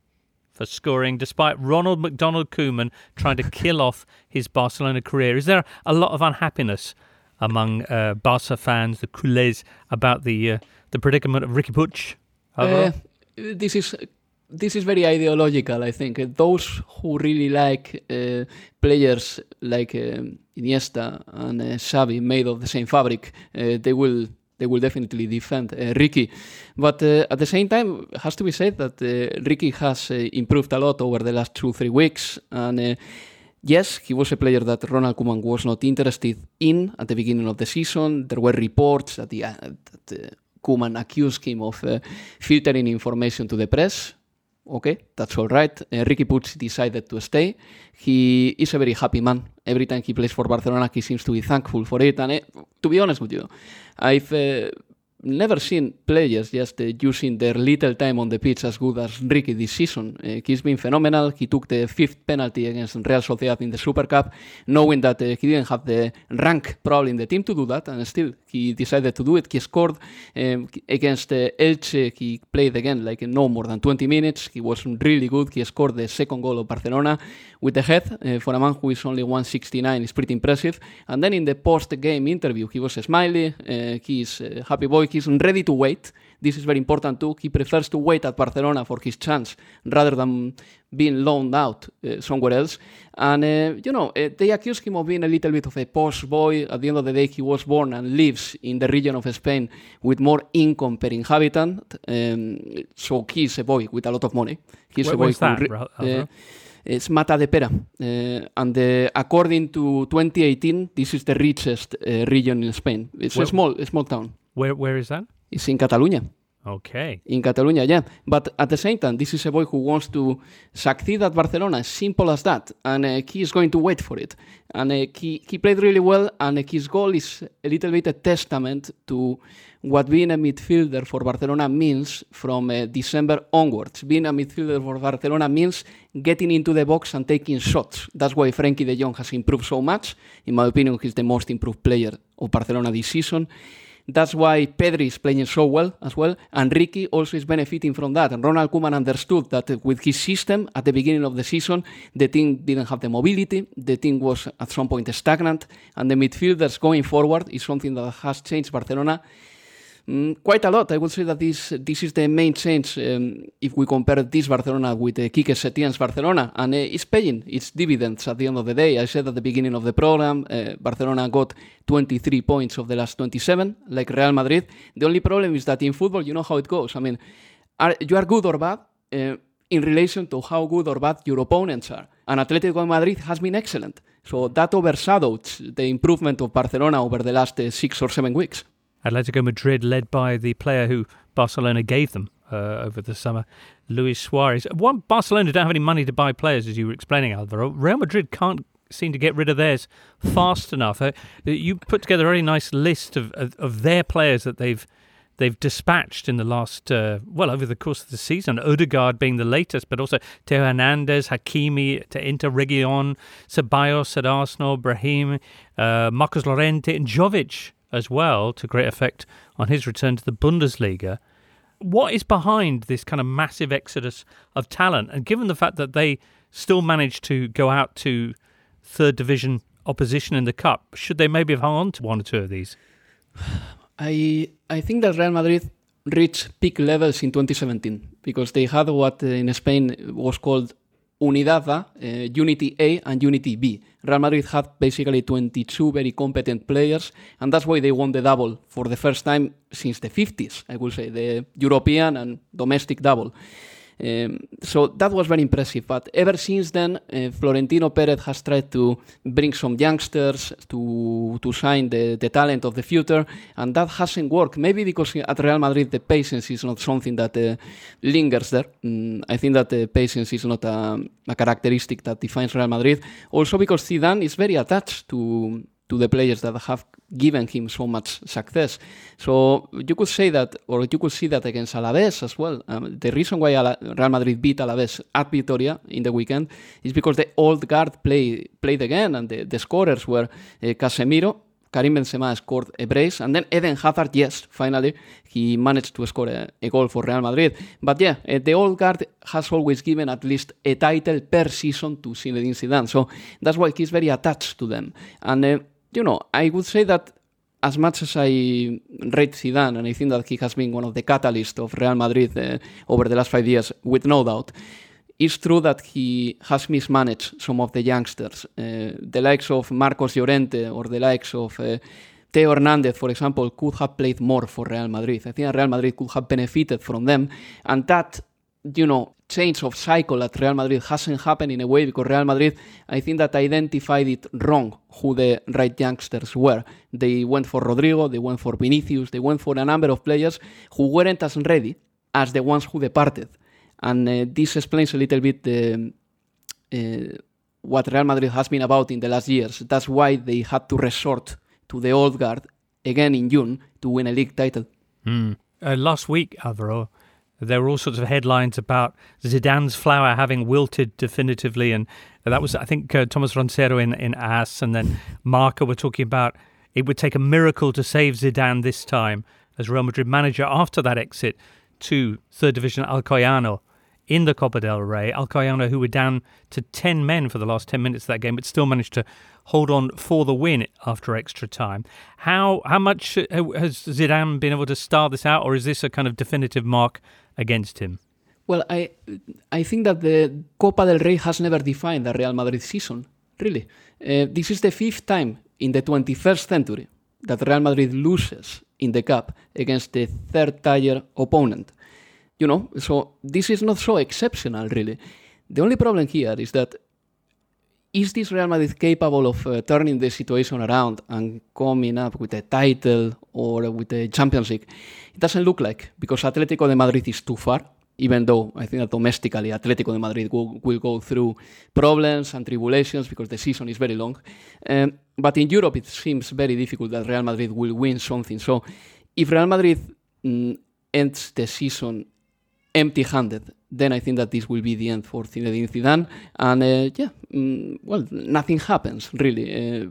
for scoring despite Ronald McDonald Koeman trying to kill off his Barcelona career. Is there a lot of unhappiness among uh, Barca fans, the culés, about the uh, the predicament of Riqui Puig? Uh, this is this is very ideological. I think Uh, those who really like uh, players like um, Iniesta and uh, Xavi made of the same fabric, uh, they will they will definitely defend uh, Riqui. But uh, at the same time, it has to be said that uh, Riqui has uh, improved a lot over the last two three weeks and. Yes, he was a player that Ronald Koeman was not interested in at the beginning of the season. There were reports that, the, uh, that uh, Koeman accused him of uh, filtering information to the press. Okay, that's all right. Uh, Riqui Puig decided to stay. He is a very happy man. Every time he plays for Barcelona, he seems to be thankful for it. And uh, to be honest with you, I've uh, never seen players just uh, using their little time on the pitch as good as Riqui this season. Uh, he's been phenomenal. He took the fifth penalty against Real Sociedad in the Super Cup, knowing that uh, he didn't have the rank probably in the team to do that, and still he decided to do it. He scored um, against uh, Elche. He played again like no more than 20 minutes. He was really good. He scored the second goal of Barcelona with the head. Uh, for a man who is only 169, is pretty impressive. And then in the post-game interview, he was smiley. Uh, he's a happy boy. He's ready to wait. This is very important too. He prefers to wait at Barcelona for his chance rather than being loaned out uh, somewhere else. And, uh, you know, uh, they accuse him of being a little bit of a posh boy. At the end of the day, he was born and lives in the region of Spain with more income per inhabitant. Um, so he's a boy with a lot of money. He's Where- a boy that, re- Ra- Alvaro? it's Matadepera. Uh, and uh, according to 2018, this is the richest uh, region in Spain. It's Where- a small, a small town. Where where is that? It's in Catalonia. Okay. in Catalonia, yeah. But at the same time, this is a boy who wants to succeed at Barcelona, simple as that. And uh, he is going to wait for it. And uh, he, he played really well, and uh, his goal is a little bit a testament to what being a midfielder for Barcelona means from uh, December onwards. Being a midfielder for Barcelona means getting into the box and taking shots. That's why Frenkie de Jong has improved so much. In my opinion, he's the most improved player of Barcelona this season. That's why Pedri is playing so well as well, and Riqui also is benefiting from that. And Ronald Koeman understood that with his system at the beginning of the season, the team didn't have the mobility, the team was at some point stagnant, and the midfielders going forward is something that has changed Barcelona Mm, quite a lot. I would say that this this is the main change um, if we compare this Barcelona with uh, Quique Setien's Barcelona, and uh, it's paying its dividends at the end of the day. I said at the beginning of the program, uh, Barcelona got 23 points of the last 27, like Real Madrid. The only problem is that in football, you know how it goes. I mean, are, you are good or bad uh, in relation to how good or bad your opponents are. And Atletico Madrid has been excellent. So that overshadows the improvement of Barcelona over the last uh, six or seven weeks. Atletico Madrid, led by the player who Barcelona gave them uh, over the summer, Luis Suarez. One, Barcelona don't have any money to buy players, as you were explaining, Alvaro. Real Madrid can't seem to get rid of theirs fast enough. Uh, you put together a very nice list of, of, of their players that they've they've dispatched in the last, uh, well, over the course of the season. Odegaard being the latest, but also Theo Hernandez, Hakimi to Inter Region, Ceballos at Arsenal, Brahim, uh, Marcos Llorente, and Jovic as well, to great effect on his return to the Bundesliga. What is behind this kind of massive exodus of talent? And given the fact that they still managed to go out to third division opposition in the cup, should they maybe have hung on to one or two of these? I I think that Real Madrid reached peak levels in 2017 because they had what uh, in Spain was called Unidad A, uh, Unity A, and Unity B. Real Madrid had basically 22 very competent players, and that's why they won the double for the first time since the 50s, I will say, the European and domestic double. Um, so that was very impressive. But ever since then, uh, Florentino Perez has tried to bring some youngsters to to sign the, the talent of the future, and that hasn't worked. Maybe because at Real Madrid the patience is not something that uh, lingers there. Mm, I think that the patience is not a, a characteristic that defines Real Madrid. Also because Zidane is very attached to to the players that have given him so much success. So you could say that, or you could see that against Alaves as well. Um, the reason why Real Madrid beat Alaves at Vitoria in the weekend is because the old guard play, played again, and the, the scorers were uh, Casemiro, Karim Benzema scored a brace, and then Eden Hazard, yes, finally, he managed to score a, a goal for Real Madrid. But yeah, uh, the old guard has always given at least a title per season to Zinedine Zidane, so that's why he's very attached to them. And uh, you know, I would say that as much as I rate Zidane, and I think that he has been one of the catalysts of Real Madrid uh, over the last five years, with no doubt, it's true that he has mismanaged some of the youngsters. Uh, the likes of Marcos Llorente or the likes of uh, Theo Hernandez, for example, could have played more for Real Madrid. I think Real Madrid could have benefited from them, and that, you know, change of cycle at Real Madrid hasn't happened in a way because Real Madrid, I think that identified it wrong who the right youngsters were. They went for Rodrigo, they went for Vinicius, they went for a number of players who weren't as ready as the ones who departed. And uh, this explains a little bit the, uh, what Real Madrid has been about in the last years. That's why they had to resort to the old guard again in June to win a league title. Mm. Uh, last week, Alvaro, there were all sorts of headlines about Zidane's flower having wilted definitively, and that was, I think, uh, Tomás Roncero in in AS, and then Marca were talking about it would take a miracle to save Zidane this time as Real Madrid manager after that exit to third division Alcoyano in the Copa del Rey. Alcoyano, who were down to 10 men for the last 10 minutes of that game, but still managed to hold on for the win after extra time. How how much uh, has Zidane been able to star this out, or is this a kind of definitive mark against him? Well, I I think that the Copa del Rey has never defined the Real Madrid season. Really, uh, this is the fifth time in the 21st century that Real Madrid loses in the cup against the third tier opponent. You know, so this is not so exceptional, really. The only problem here is that is this Real Madrid capable of uh, turning the situation around and coming up with a title or with a Champions League? It doesn't look like because Atletico de Madrid is too far. Even though I think that domestically Atletico de Madrid will, will go through problems and tribulations because the season is very long. Um, but in Europe, it seems very difficult that Real Madrid will win something. So if Real Madrid mm, ends the season empty-handed, then I think that this will be the end for Zinedine Zidane. And uh, yeah, mm, well, nothing happens really. Uh,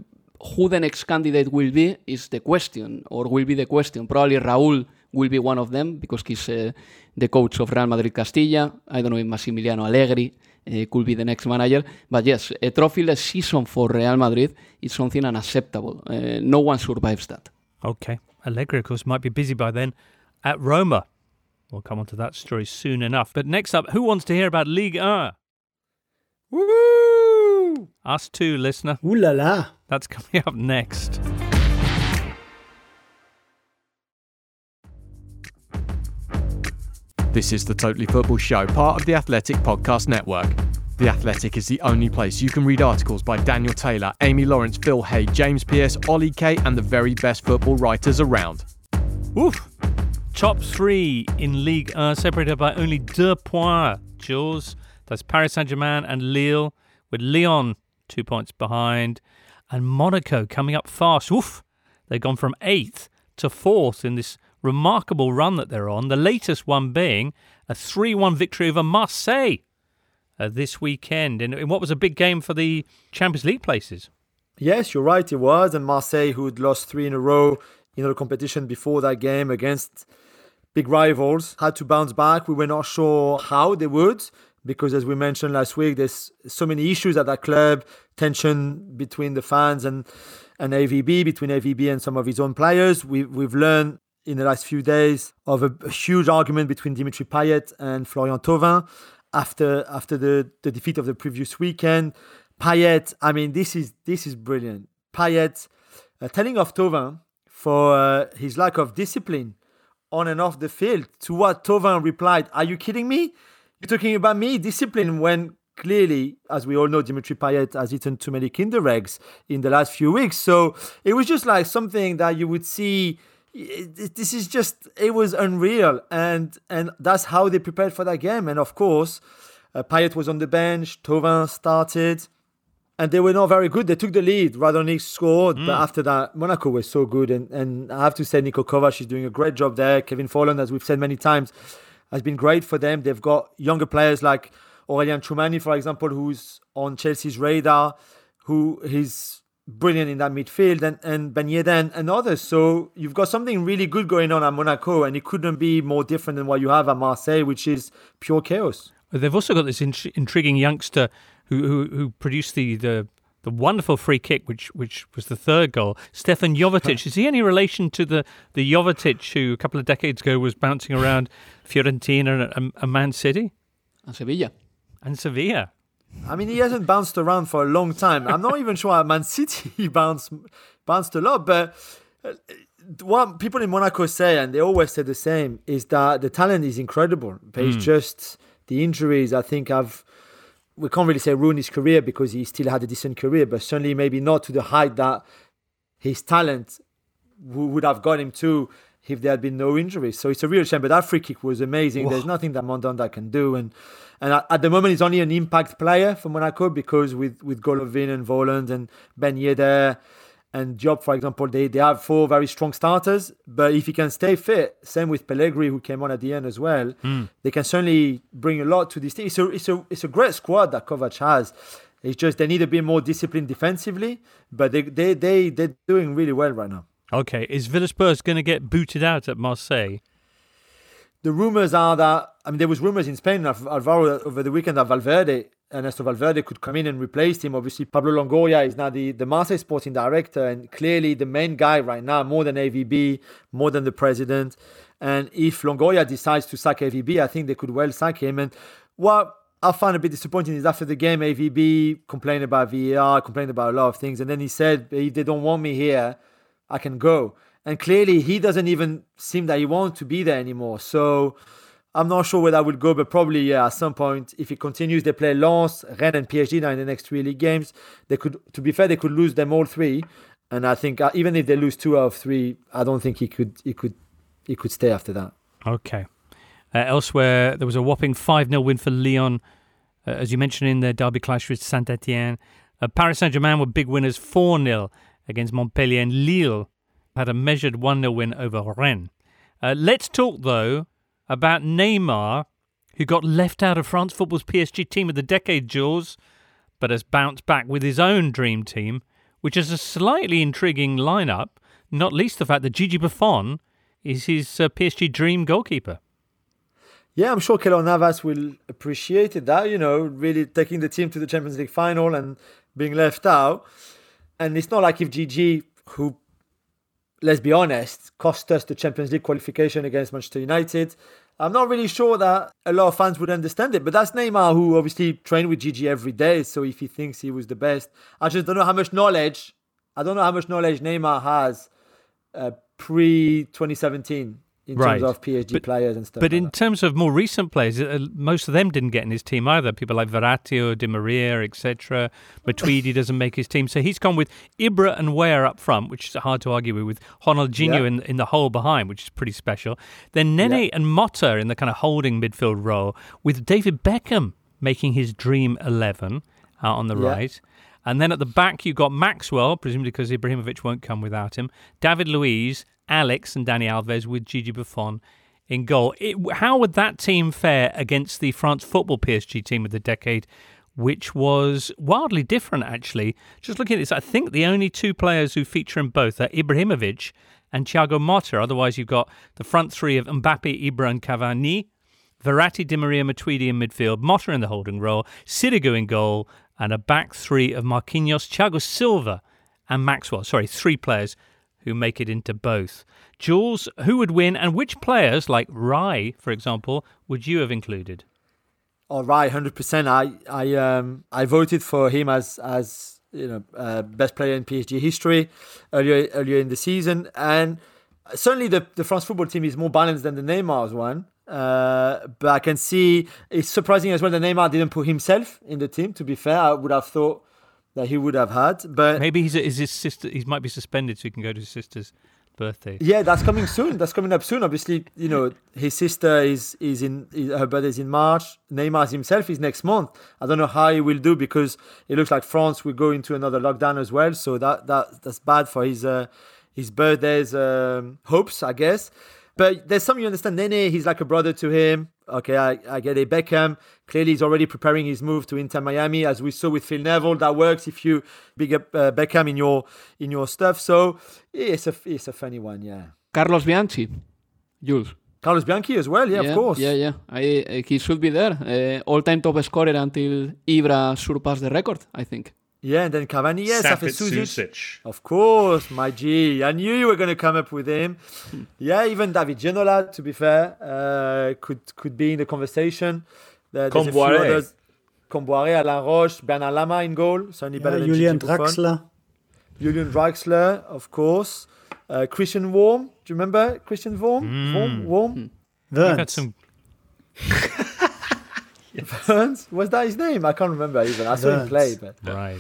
who the next candidate will be is the question, or will be the question. Probably Raúl will be one of them because he's uh, the coach of Real Madrid Castilla. I don't know if Massimiliano Allegri uh, could be the next manager. But yes, a trophyless season for Real Madrid is something unacceptable. Uh, no one survives that. Okay. Allegri, of course, might be busy by then at Roma. We'll come on to that story soon enough. But next up, who wants to hear about Ligue 1? Woo! Us too, listener. Ooh la la. That's coming up next. This is the Totally Football Show, part of the Athletic Podcast Network. The Athletic is the only place you can read articles by Daniel Taylor, Amy Lawrence, Phil Hay, James Pierce, Ollie Kay, and the very best football writers around. Oof. Top three in Ligue 1, separated by only deux points. Jules, that's Paris Saint Germain and Lille, with Lyon two points behind, and Monaco coming up fast. Oof. They've gone from eighth to fourth in this remarkable run that they're on. The latest one being a 3 1 victory over Marseille uh, this weekend in, in what was a big game for the Champions League places. Yes, you're right. It was, and Marseille, who'd lost three in a row in the competition before that game against big rivals, had to bounce back. We were not sure how they would because, as we mentioned last week, there's so many issues at that club, tension between the fans and and AVB, between AVB and some of his own players. We, we've learned in the last few days of a, a huge argument between Dimitri Payet and Florian Thauvin after after the, the defeat of the previous weekend. Payet, I mean, this is this is brilliant. Payet uh, telling off Thauvin for uh, his lack of discipline on and off the field. To what Thauvin replied, "Are you kidding me? You're talking about me discipline when." Clearly, as we all know, Dimitri Payet has eaten too many Kinder eggs in the last few weeks. So it was just like something that you would see this is just it was unreal and and that's how they prepared for that game and of course uh, Payet was on the bench Thauvin started and they were not very good. They took the lead. Radonjic scored but mm. after that Monaco was so good. And and I have to say Niko Kovac is doing a great job there. Kevin Volland as we've said many times has been great for them. They've got younger players like Aurélien Tchouaméni for example who's on Chelsea's radar who is brilliant in that midfield and, and Ben Yedder and others. So you've got something really good going on at Monaco and it couldn't be more different than what you have at Marseille, which is pure chaos. They've also got this int- intriguing youngster who, who who produced the, the the wonderful free kick, which which was the third goal. Stevan Jovetic. Is he any relation to the the Jovetic who a couple of decades ago was bouncing around Fiorentina and, and Man City And Sevilla. and Sevilla? I mean, he hasn't bounced around for a long time. I'm not even sure at Man City he bounced, bounced a lot, but uh, what people in Monaco say, and they always say the same, is that the talent is incredible. But it's just the injuries, I think, have we can't really say ruined his career because he still had a decent career, but certainly maybe not to the height that his talent w- would have got him to if there had been no injuries. So it's a real shame. But that free kick was amazing. There's nothing that Mandanda can do, and and at, at the moment he's only an impact player for Monaco because with with Golovin and Volland and Ben Yedder and Job, for example, they, they have four very strong starters. But if he can stay fit, same with Pellegri, who came on at the end as well, hmm. they can certainly bring a lot to this team. It's a, it's a, it's a great squad that Kovac has. It's just they need to be more disciplined defensively, but they, they, they, they're doing really well right now. Okay, is Villas-Boas going to get booted out at Marseille? The rumors are that, I mean, there was rumors in Spain Alvaro over the weekend that Valverde, Ernesto Valverde could come in and replace him. Obviously, Pablo Longoria is now the, the Marseille sporting director and clearly the main guy right now, more than AVB, more than the president. And if Longoria decides to sack AVB, I think they could well sack him. And what I found a bit disappointing is after the game, AVB complained about VAR, complained about a lot of things. And then he said, if they don't want me here, I can go. And clearly, he doesn't even seem that he wants to be there anymore. So I'm not sure where that will go, but probably yeah. At some point, if it continues, they play Lens, Rennes, and PSG now in the next three league games. They could, to be fair, they could lose them all three, and I think uh, even if they lose two out of three, I don't think he could, he could, he could stay after that. Okay. Uh, elsewhere, there was a whopping 5 0 win for Lyon, uh, as you mentioned in their derby clash with Saint Etienne. Uh, Paris Saint Germain were big winners 4 0 against Montpellier, and Lille had a measured 1 0 win over Rennes. Uh, let's talk, though, about Neymar, who got left out of France football's PSG team of the decade, Jules, but has bounced back with his own dream team, which is a slightly intriguing lineup, not least the fact that Gigi Buffon is his uh, PSG dream goalkeeper. Yeah, I'm sure Keylor Navas will appreciate it, that, you know, really taking the team to the Champions League final and being left out. And it's not like if GG, who, let's be honest, cost us the Champions League qualification against Manchester United. I'm not really sure that a lot of fans would understand it, but that's Neymar, who obviously trained with Gigi every day. So if he thinks he was the best, I just don't know how much knowledge, I don't know how much knowledge Neymar has uh, pre 2017 in Right. terms of PSG But- players and stuff. But like in terms of more recent players, uh, most of them didn't get in his team either. People like Verratti or Di Maria, etc. Matuidi doesn't make his team, so he's gone with Ibra and Weah up front, which is hard to argue with. With Ronaldinho Yeah. in in the hole behind, which is pretty special. Then Nene Yeah. and Motta in the kind of holding midfield role, with David Beckham making his dream eleven out on the Yeah. right. And then at the back, you've got Maxwell, presumably because Ibrahimovic won't come without him. David Luiz, Alex, and Dani Alves with Gigi Buffon in goal. It, how would that team fare against the France football PSG team of the decade, which was wildly different, actually? Just looking at this, I think the only two players who feature in both are Ibrahimovic and Thiago Motta. Otherwise, you've got the front three of Mbappe, Ibra, and Cavani. Verratti, Di Maria, Matuidi in midfield, Motta in the holding role, Sirigu in goal, and a back three of Marquinhos, Thiago Silva, and Maxwell. Sorry, three players who make it into both. Jules, who would win, and which players, like Rai, for example, would you have included? Oh, right, hundred percent. I I um I voted for him as as you know uh, best player in PSG history earlier earlier in the season, and certainly the the France football team is more balanced than the Neymar's one. Uh, but I can see it's surprising as well that Neymar didn't put himself in the team. To be fair, I would have thought that he would have had, but Maybe he's is his sister. He might be suspended, so he can go to his sister's birthday. Yeah, that's coming soon. That's coming up soon. Obviously, you know, his sister is is in is, her birthday is in March. Neymar himself is next month. I don't know how he will do because it looks like France will go into another lockdown as well. So that that that's bad for his uh, his birthday's um, hopes, I guess. But there's some you understand. Nene, he's like a brother to him. Okay, I, I get it. Beckham clearly he's already preparing his move to Inter Miami, as we saw with Phil Neville. That works if you big up uh, Beckham in your in your stuff. So it's a it's a funny one, yeah. Carlos Bianchi, Jules. Carlos Bianchi as well, yeah, of course. Yeah, yeah. I, uh, he should be there. Uh, all-time top scorer until Ibra surpassed the record, I think. Yeah, and then Cavani, yes, Safet Safet Suzic. Susic. Of course, my G. I knew you were going to come up with him. Yeah, even David Ginola, to be fair, uh, could could be in the conversation. There- there's a few Kombouaré. others. Kombouaré, Alain Roche, Bernard Lama in goal. Certainly better Yeah, than Julian Draxler. Julian Draxler, of course. Uh, Christian Worm. Do you remember Christian Worm? Hmm. Worm? Worm? You've had some Burns? Was that his name? I can't remember even. I saw him play. But right,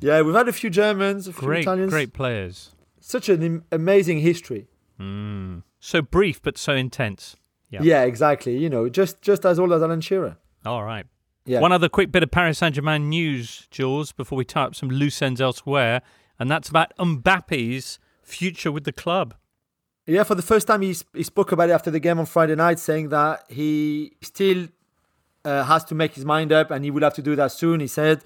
yeah, we've had a few Germans, a few great, Italians. great players. Such an im- amazing history. Mm. So brief but so intense. Yeah. Yeah. exactly. You know, just just as old as Alan Shearer. All right. Yeah. One other quick bit of Paris Saint Germain news, Jules, before we tie up some loose ends elsewhere, and that's about Mbappe's future with the club. Yeah, for the first time, he, sp- he spoke about it after the game on Friday night, saying that he still uh, has to make his mind up and he will have to do that soon. He said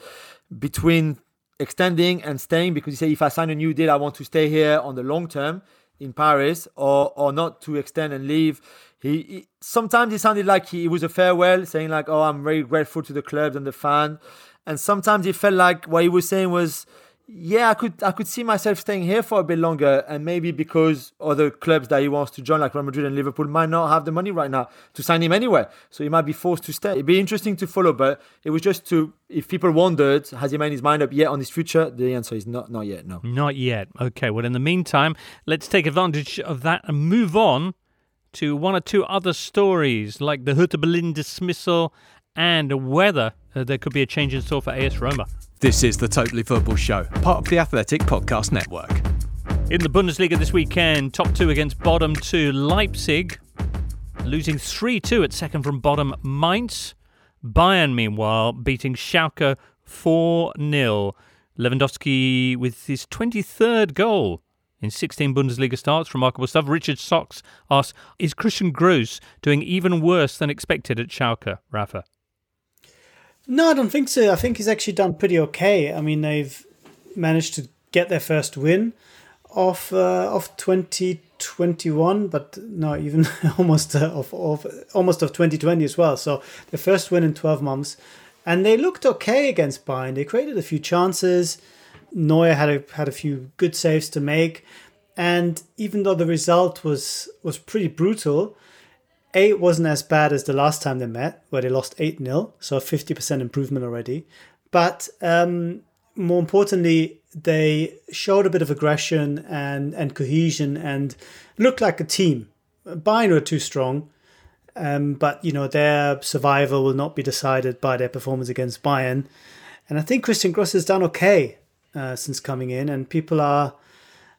between extending and staying, because he said, if I sign a new deal, I want to stay here on the long term in Paris or, or not to extend and leave. He, he Sometimes it sounded like he, it was a farewell, saying, like, oh, I'm very grateful to the club and the fan. And sometimes it felt like what he was saying was, yeah, I could I could see myself staying here for a bit longer, and maybe because other clubs that he wants to join, like Real Madrid and Liverpool, might not have the money right now to sign him anywhere, So he might be forced to stay. It'd be interesting to follow, but it was just to if people wondered, has he made his mind up yet on his future? The answer is not not yet. No. Not yet. Okay, well, in the meantime, let's take advantage of that and move on to one or two other stories like the Hertha Berlin dismissal and whether uh, there could be a change in store for AS Roma. This is the Totally Football Show, part of the Athletic Podcast Network. In the Bundesliga this weekend, top two against bottom two Leipzig, losing 3 2 at second from bottom Mainz. Bayern, meanwhile, beating Schalke 4 0. Lewandowski with his 23rd goal in 16 Bundesliga starts. Remarkable stuff. Richard Socks asks Is Christian Gross doing even worse than expected at Schalke, Rafa? No, I don't think so. I think he's actually done pretty okay. I mean, they've managed to get their first win of uh, of 2021, but no, even almost uh, of, of almost of 2020 as well. So the first win in 12 months, and they looked okay against Bayern. They created a few chances. Neuer had a had a few good saves to make, and even though the result was was pretty brutal, a, wasn't as bad as the last time they met, where they lost 8 0, so a 50% improvement already. But um, more importantly, they showed a bit of aggression and, and cohesion and looked like a team. Bayern were too strong, um, but you know their survival will not be decided by their performance against Bayern. And I think Christian Gross has done okay uh, since coming in, and people are,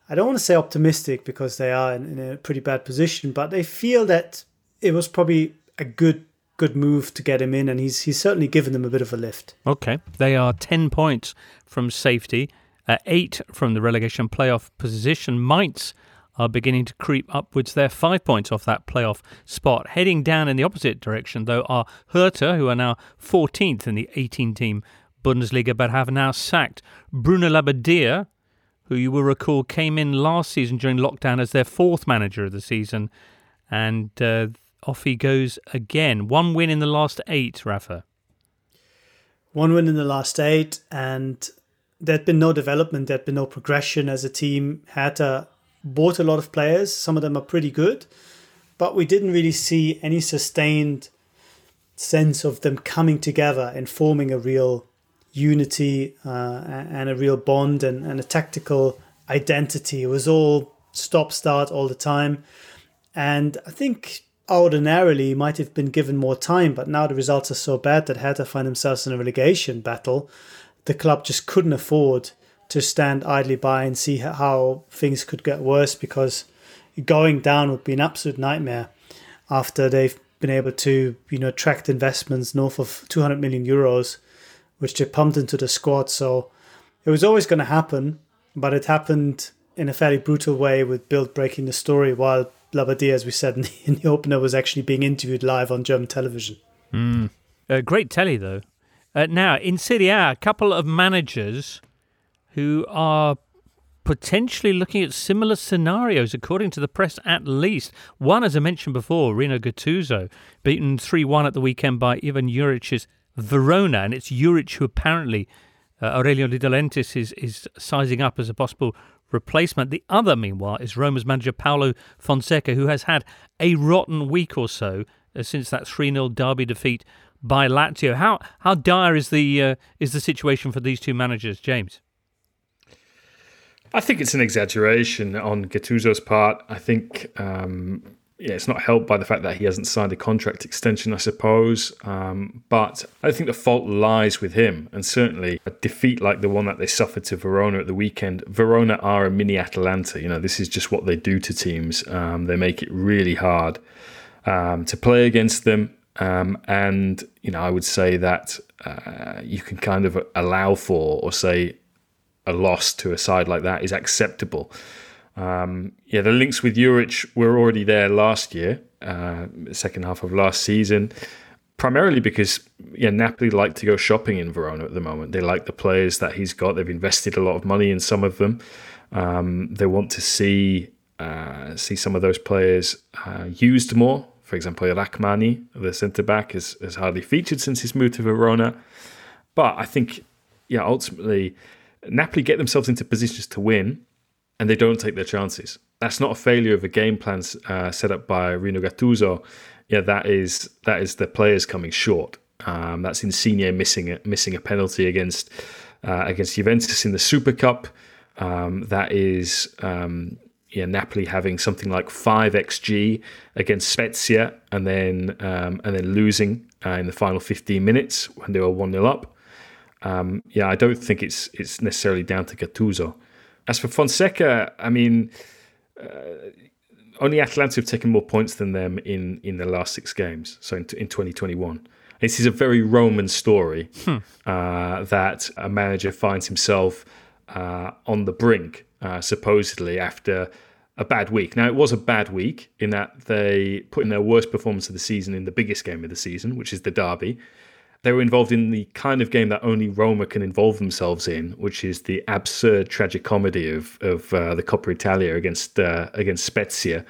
I don't want to say optimistic because they are in, in a pretty bad position, but they feel that it was probably a good good move to get him in, and he's he's certainly given them a bit of a lift. Okay. They are 10 points from safety, uh, 8 from the relegation playoff position. Mainz are beginning to creep upwards. They're 5 points off that playoff spot. Heading down in the opposite direction, though, are Hertha, who are now 14th in the 18 team Bundesliga, but have now sacked Bruno Labbadia, who you will recall came in last season during lockdown as their fourth manager of the season. And uh, off he goes again. One win in the last eight, Rafa. One win in the last eight, and there'd been no development, there'd been no progression as a team. Hertha bought a lot of players, some of them are pretty good, but we didn't really see any sustained sense of them coming together and forming a real unity uh, and a real bond and, and a tactical identity. It was all stop start all the time. And I think ordinarily might have been given more time, but now the results are so bad that Hertha find themselves in a relegation battle. The club just couldn't afford to stand idly by and see how things could get worse because going down would be an absolute nightmare after they've been able to, you know, attract investments north of 200 million euros, which they pumped into the squad. So it was always going to happen, but it happened in a fairly brutal way with Bild breaking the story while Labbadia, as we said in the, in the opener, was actually being interviewed live on German television. Mm. Uh, great telly, though. Uh, now, in Serie A, a couple of managers who are potentially looking at similar scenarios, according to the press at least. One, as I mentioned before, Rino Gattuso, beaten 3 1 at the weekend by Ivan Juric's Verona. And it's Juric who apparently, uh, Aurelio De Laurentiis, is, is sizing up as a possible replacement. The other, meanwhile, is Roma's manager Paulo Fonseca, who has had a rotten week or so uh, since that 3 0 derby defeat by Lazio. How how dire is the uh, is the situation for these two managers, James? I think it's an exaggeration on Gattuso's part. I think um, yeah, it's not helped by the fact that he hasn't signed a contract extension, I suppose. Um, but I think the fault lies with him, and certainly a defeat like the one that they suffered to Verona at the weekend. Verona are a mini Atalanta. You know, this is just what they do to teams. Um, they make it really hard um, to play against them. Um, and you know, I would say that uh, you can kind of allow for or say a loss to a side like that is acceptable. Um, yeah, the links with Juric were already there last year, uh, second half of last season, primarily because yeah, Napoli like to go shopping in Verona at the moment. They like the players that he's got. They've invested a lot of money in some of them. Um, they want to see uh, see some of those players uh, used more. For example, Rrahmani, the centre back, has, has hardly featured since he's moved to Verona. But I think, yeah, ultimately, Napoli get themselves into positions to win and they don't take their chances. That's not a failure of a game plan uh, set up by Rino Gattuso. Yeah, that is that is the players coming short. Um, that's Insigne missing a, missing a penalty against uh, against Juventus in the Super Cup. Um, that is um, yeah, Napoli having something like five xg against Spezia, and then um, and then losing uh, in the final 15 minutes when they were one 0 up. Um, yeah, I don't think it's it's necessarily down to Gattuso. As for Fonseca, I mean, uh, only Atalanta have taken more points than them in in the last six games. So in, in 2021. This is a very Roman story uh, that a manager finds himself uh, on the brink, uh, supposedly after a bad week. Now, it was a bad week in that they put in their worst performance of the season in the biggest game of the season, which is the derby. They were involved in the kind of game that only Roma can involve themselves in, which is the absurd tragicomedy of of uh, the Coppa Italia against uh, against Spezia,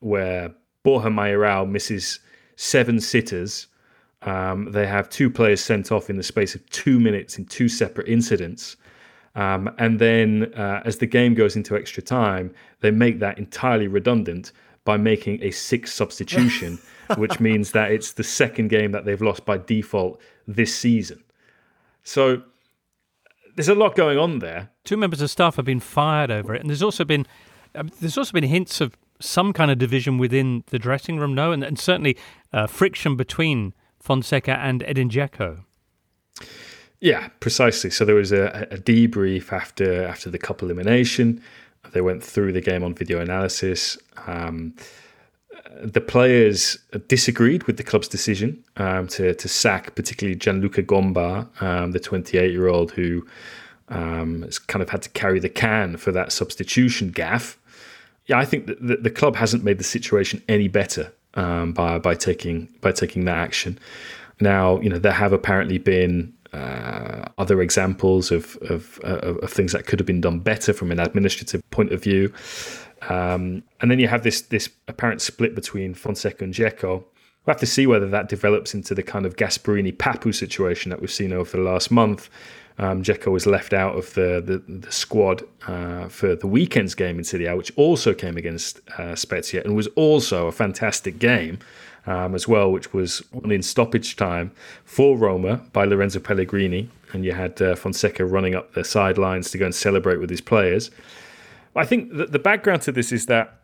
where Borja Mayoral misses seven sitters. Um, they have two players sent off in the space of two minutes in two separate incidents. Um, and then, uh, as the game goes into extra time, they make that entirely redundant by making a sixth substitution, which means that it's the second game that they've lost by default this season. So there's a lot going on there. Two members of staff have been fired over it, and there's also been um, there's also been hints of some kind of division within the dressing room. No, and, and certainly uh, friction between Fonseca and Edin Dzeko. Yeah, precisely. So there was a, a debrief after after the cup elimination. They went through the game on video analysis. Um, the players disagreed with the club's decision um, to to sack, particularly Gianluca Gombar, um, the 28 year old who um, has kind of had to carry the can for that substitution gaffe. Yeah, I think that the, the club hasn't made the situation any better um, by by taking by taking that action. Now, you know, there have apparently been uh, other examples of, of, of of things that could have been done better from an administrative point of view. Um, and then you have this this apparent split between Fonseca and Dzeko. We'll have to see whether that develops into the kind of Gasperini Papu situation that we've seen over the last month. Um, was left out of the the, the squad uh, for the weekend's game in Serie A, which also came against uh, Spezia and was also a fantastic game um, as well, which was in stoppage time for Roma by Lorenzo Pellegrini. And you had uh, Fonseca running up the sidelines to go and celebrate with his players. I think that the background to this is that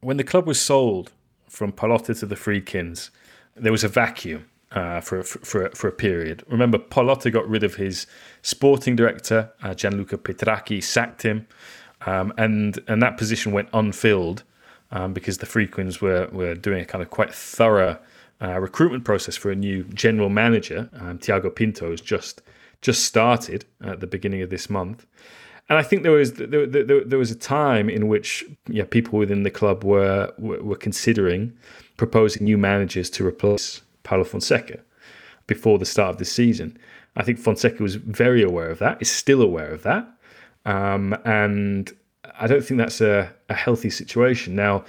when the club was sold from Pallotta to the Friedkins, there was a vacuum uh, for, for for a period. Remember, Pallotta got rid of his sporting director, uh, Gianluca Petrachi, sacked him, um, and and that position went unfilled um, because the Friedkins were were doing a kind of quite thorough uh, recruitment process for a new general manager. Um, Tiago Pinto has just just started at the beginning of this month. And I think there was there, there, there was a time in which yeah, people within the club were, were, were considering proposing new managers to replace Paulo Fonseca before the start of the season. I think Fonseca was very aware of that, is still aware of that, um, and I don't think that's a, a healthy situation. Now,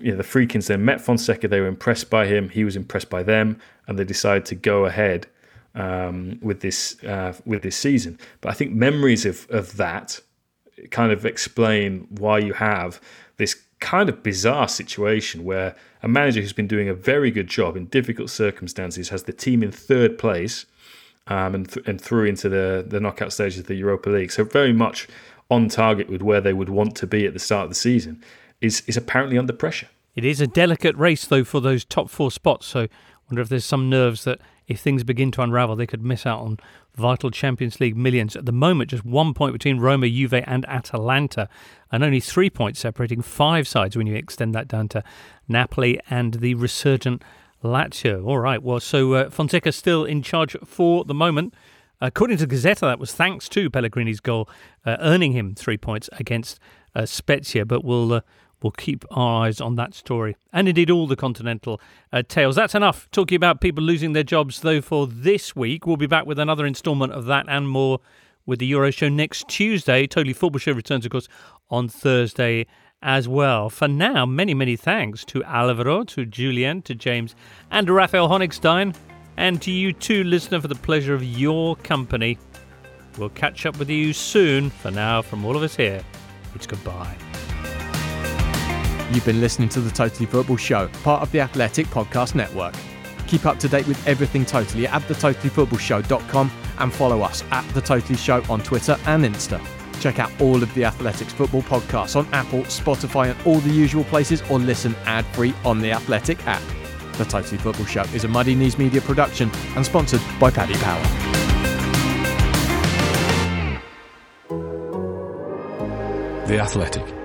you know, the Friedkins then met Fonseca; they were impressed by him. He was impressed by them, and they decided to go ahead um, with this uh, with this season. But I think memories of of that kind of explain why you have this kind of bizarre situation where a manager who's been doing a very good job in difficult circumstances has the team in third place um, and th- and through into the the knockout stages of the Europa League. So very much on target with where they would want to be at the start of the season is is apparently under pressure. It is a delicate race, though, for those top four spots. So, wonder if there's some nerves that if things begin to unravel, they could miss out on vital Champions League millions. At the moment, just one point between Roma, Juve, and Atalanta, and only three points separating five sides when you extend that down to Napoli and the resurgent Lazio. All right, well, so uh, Fonseca still in charge for the moment. According to Gazzetta, that was thanks to Pellegrini's goal, uh, earning him three points against uh, Spezia. But we'll uh, we'll keep our eyes on that story and indeed all the continental uh, tales. That's enough talking about people losing their jobs, though. For this week, we'll be back with another instalment of that and more with the Euro Show next Tuesday. Totally Football Show returns, of course, on Thursday as well. For now, many, many thanks to Alvaro, to Julien, to James, and to Raphael Honigstein, and to you too, listener, for the pleasure of your company. We'll catch up with you soon. For now, from all of us here, it's goodbye. You've been listening to the Totally Football Show, part of the Athletic Podcast Network. Keep up to date with everything Totally at thetotallyfootballshow.com and follow us at The Totally Show on Twitter and Insta. Check out all of the Athletics football podcasts on Apple, Spotify, and all the usual places, or listen ad free on the Athletic app. The Totally Football Show is a Muddy Knees Media production and sponsored by Paddy Power. The Athletic.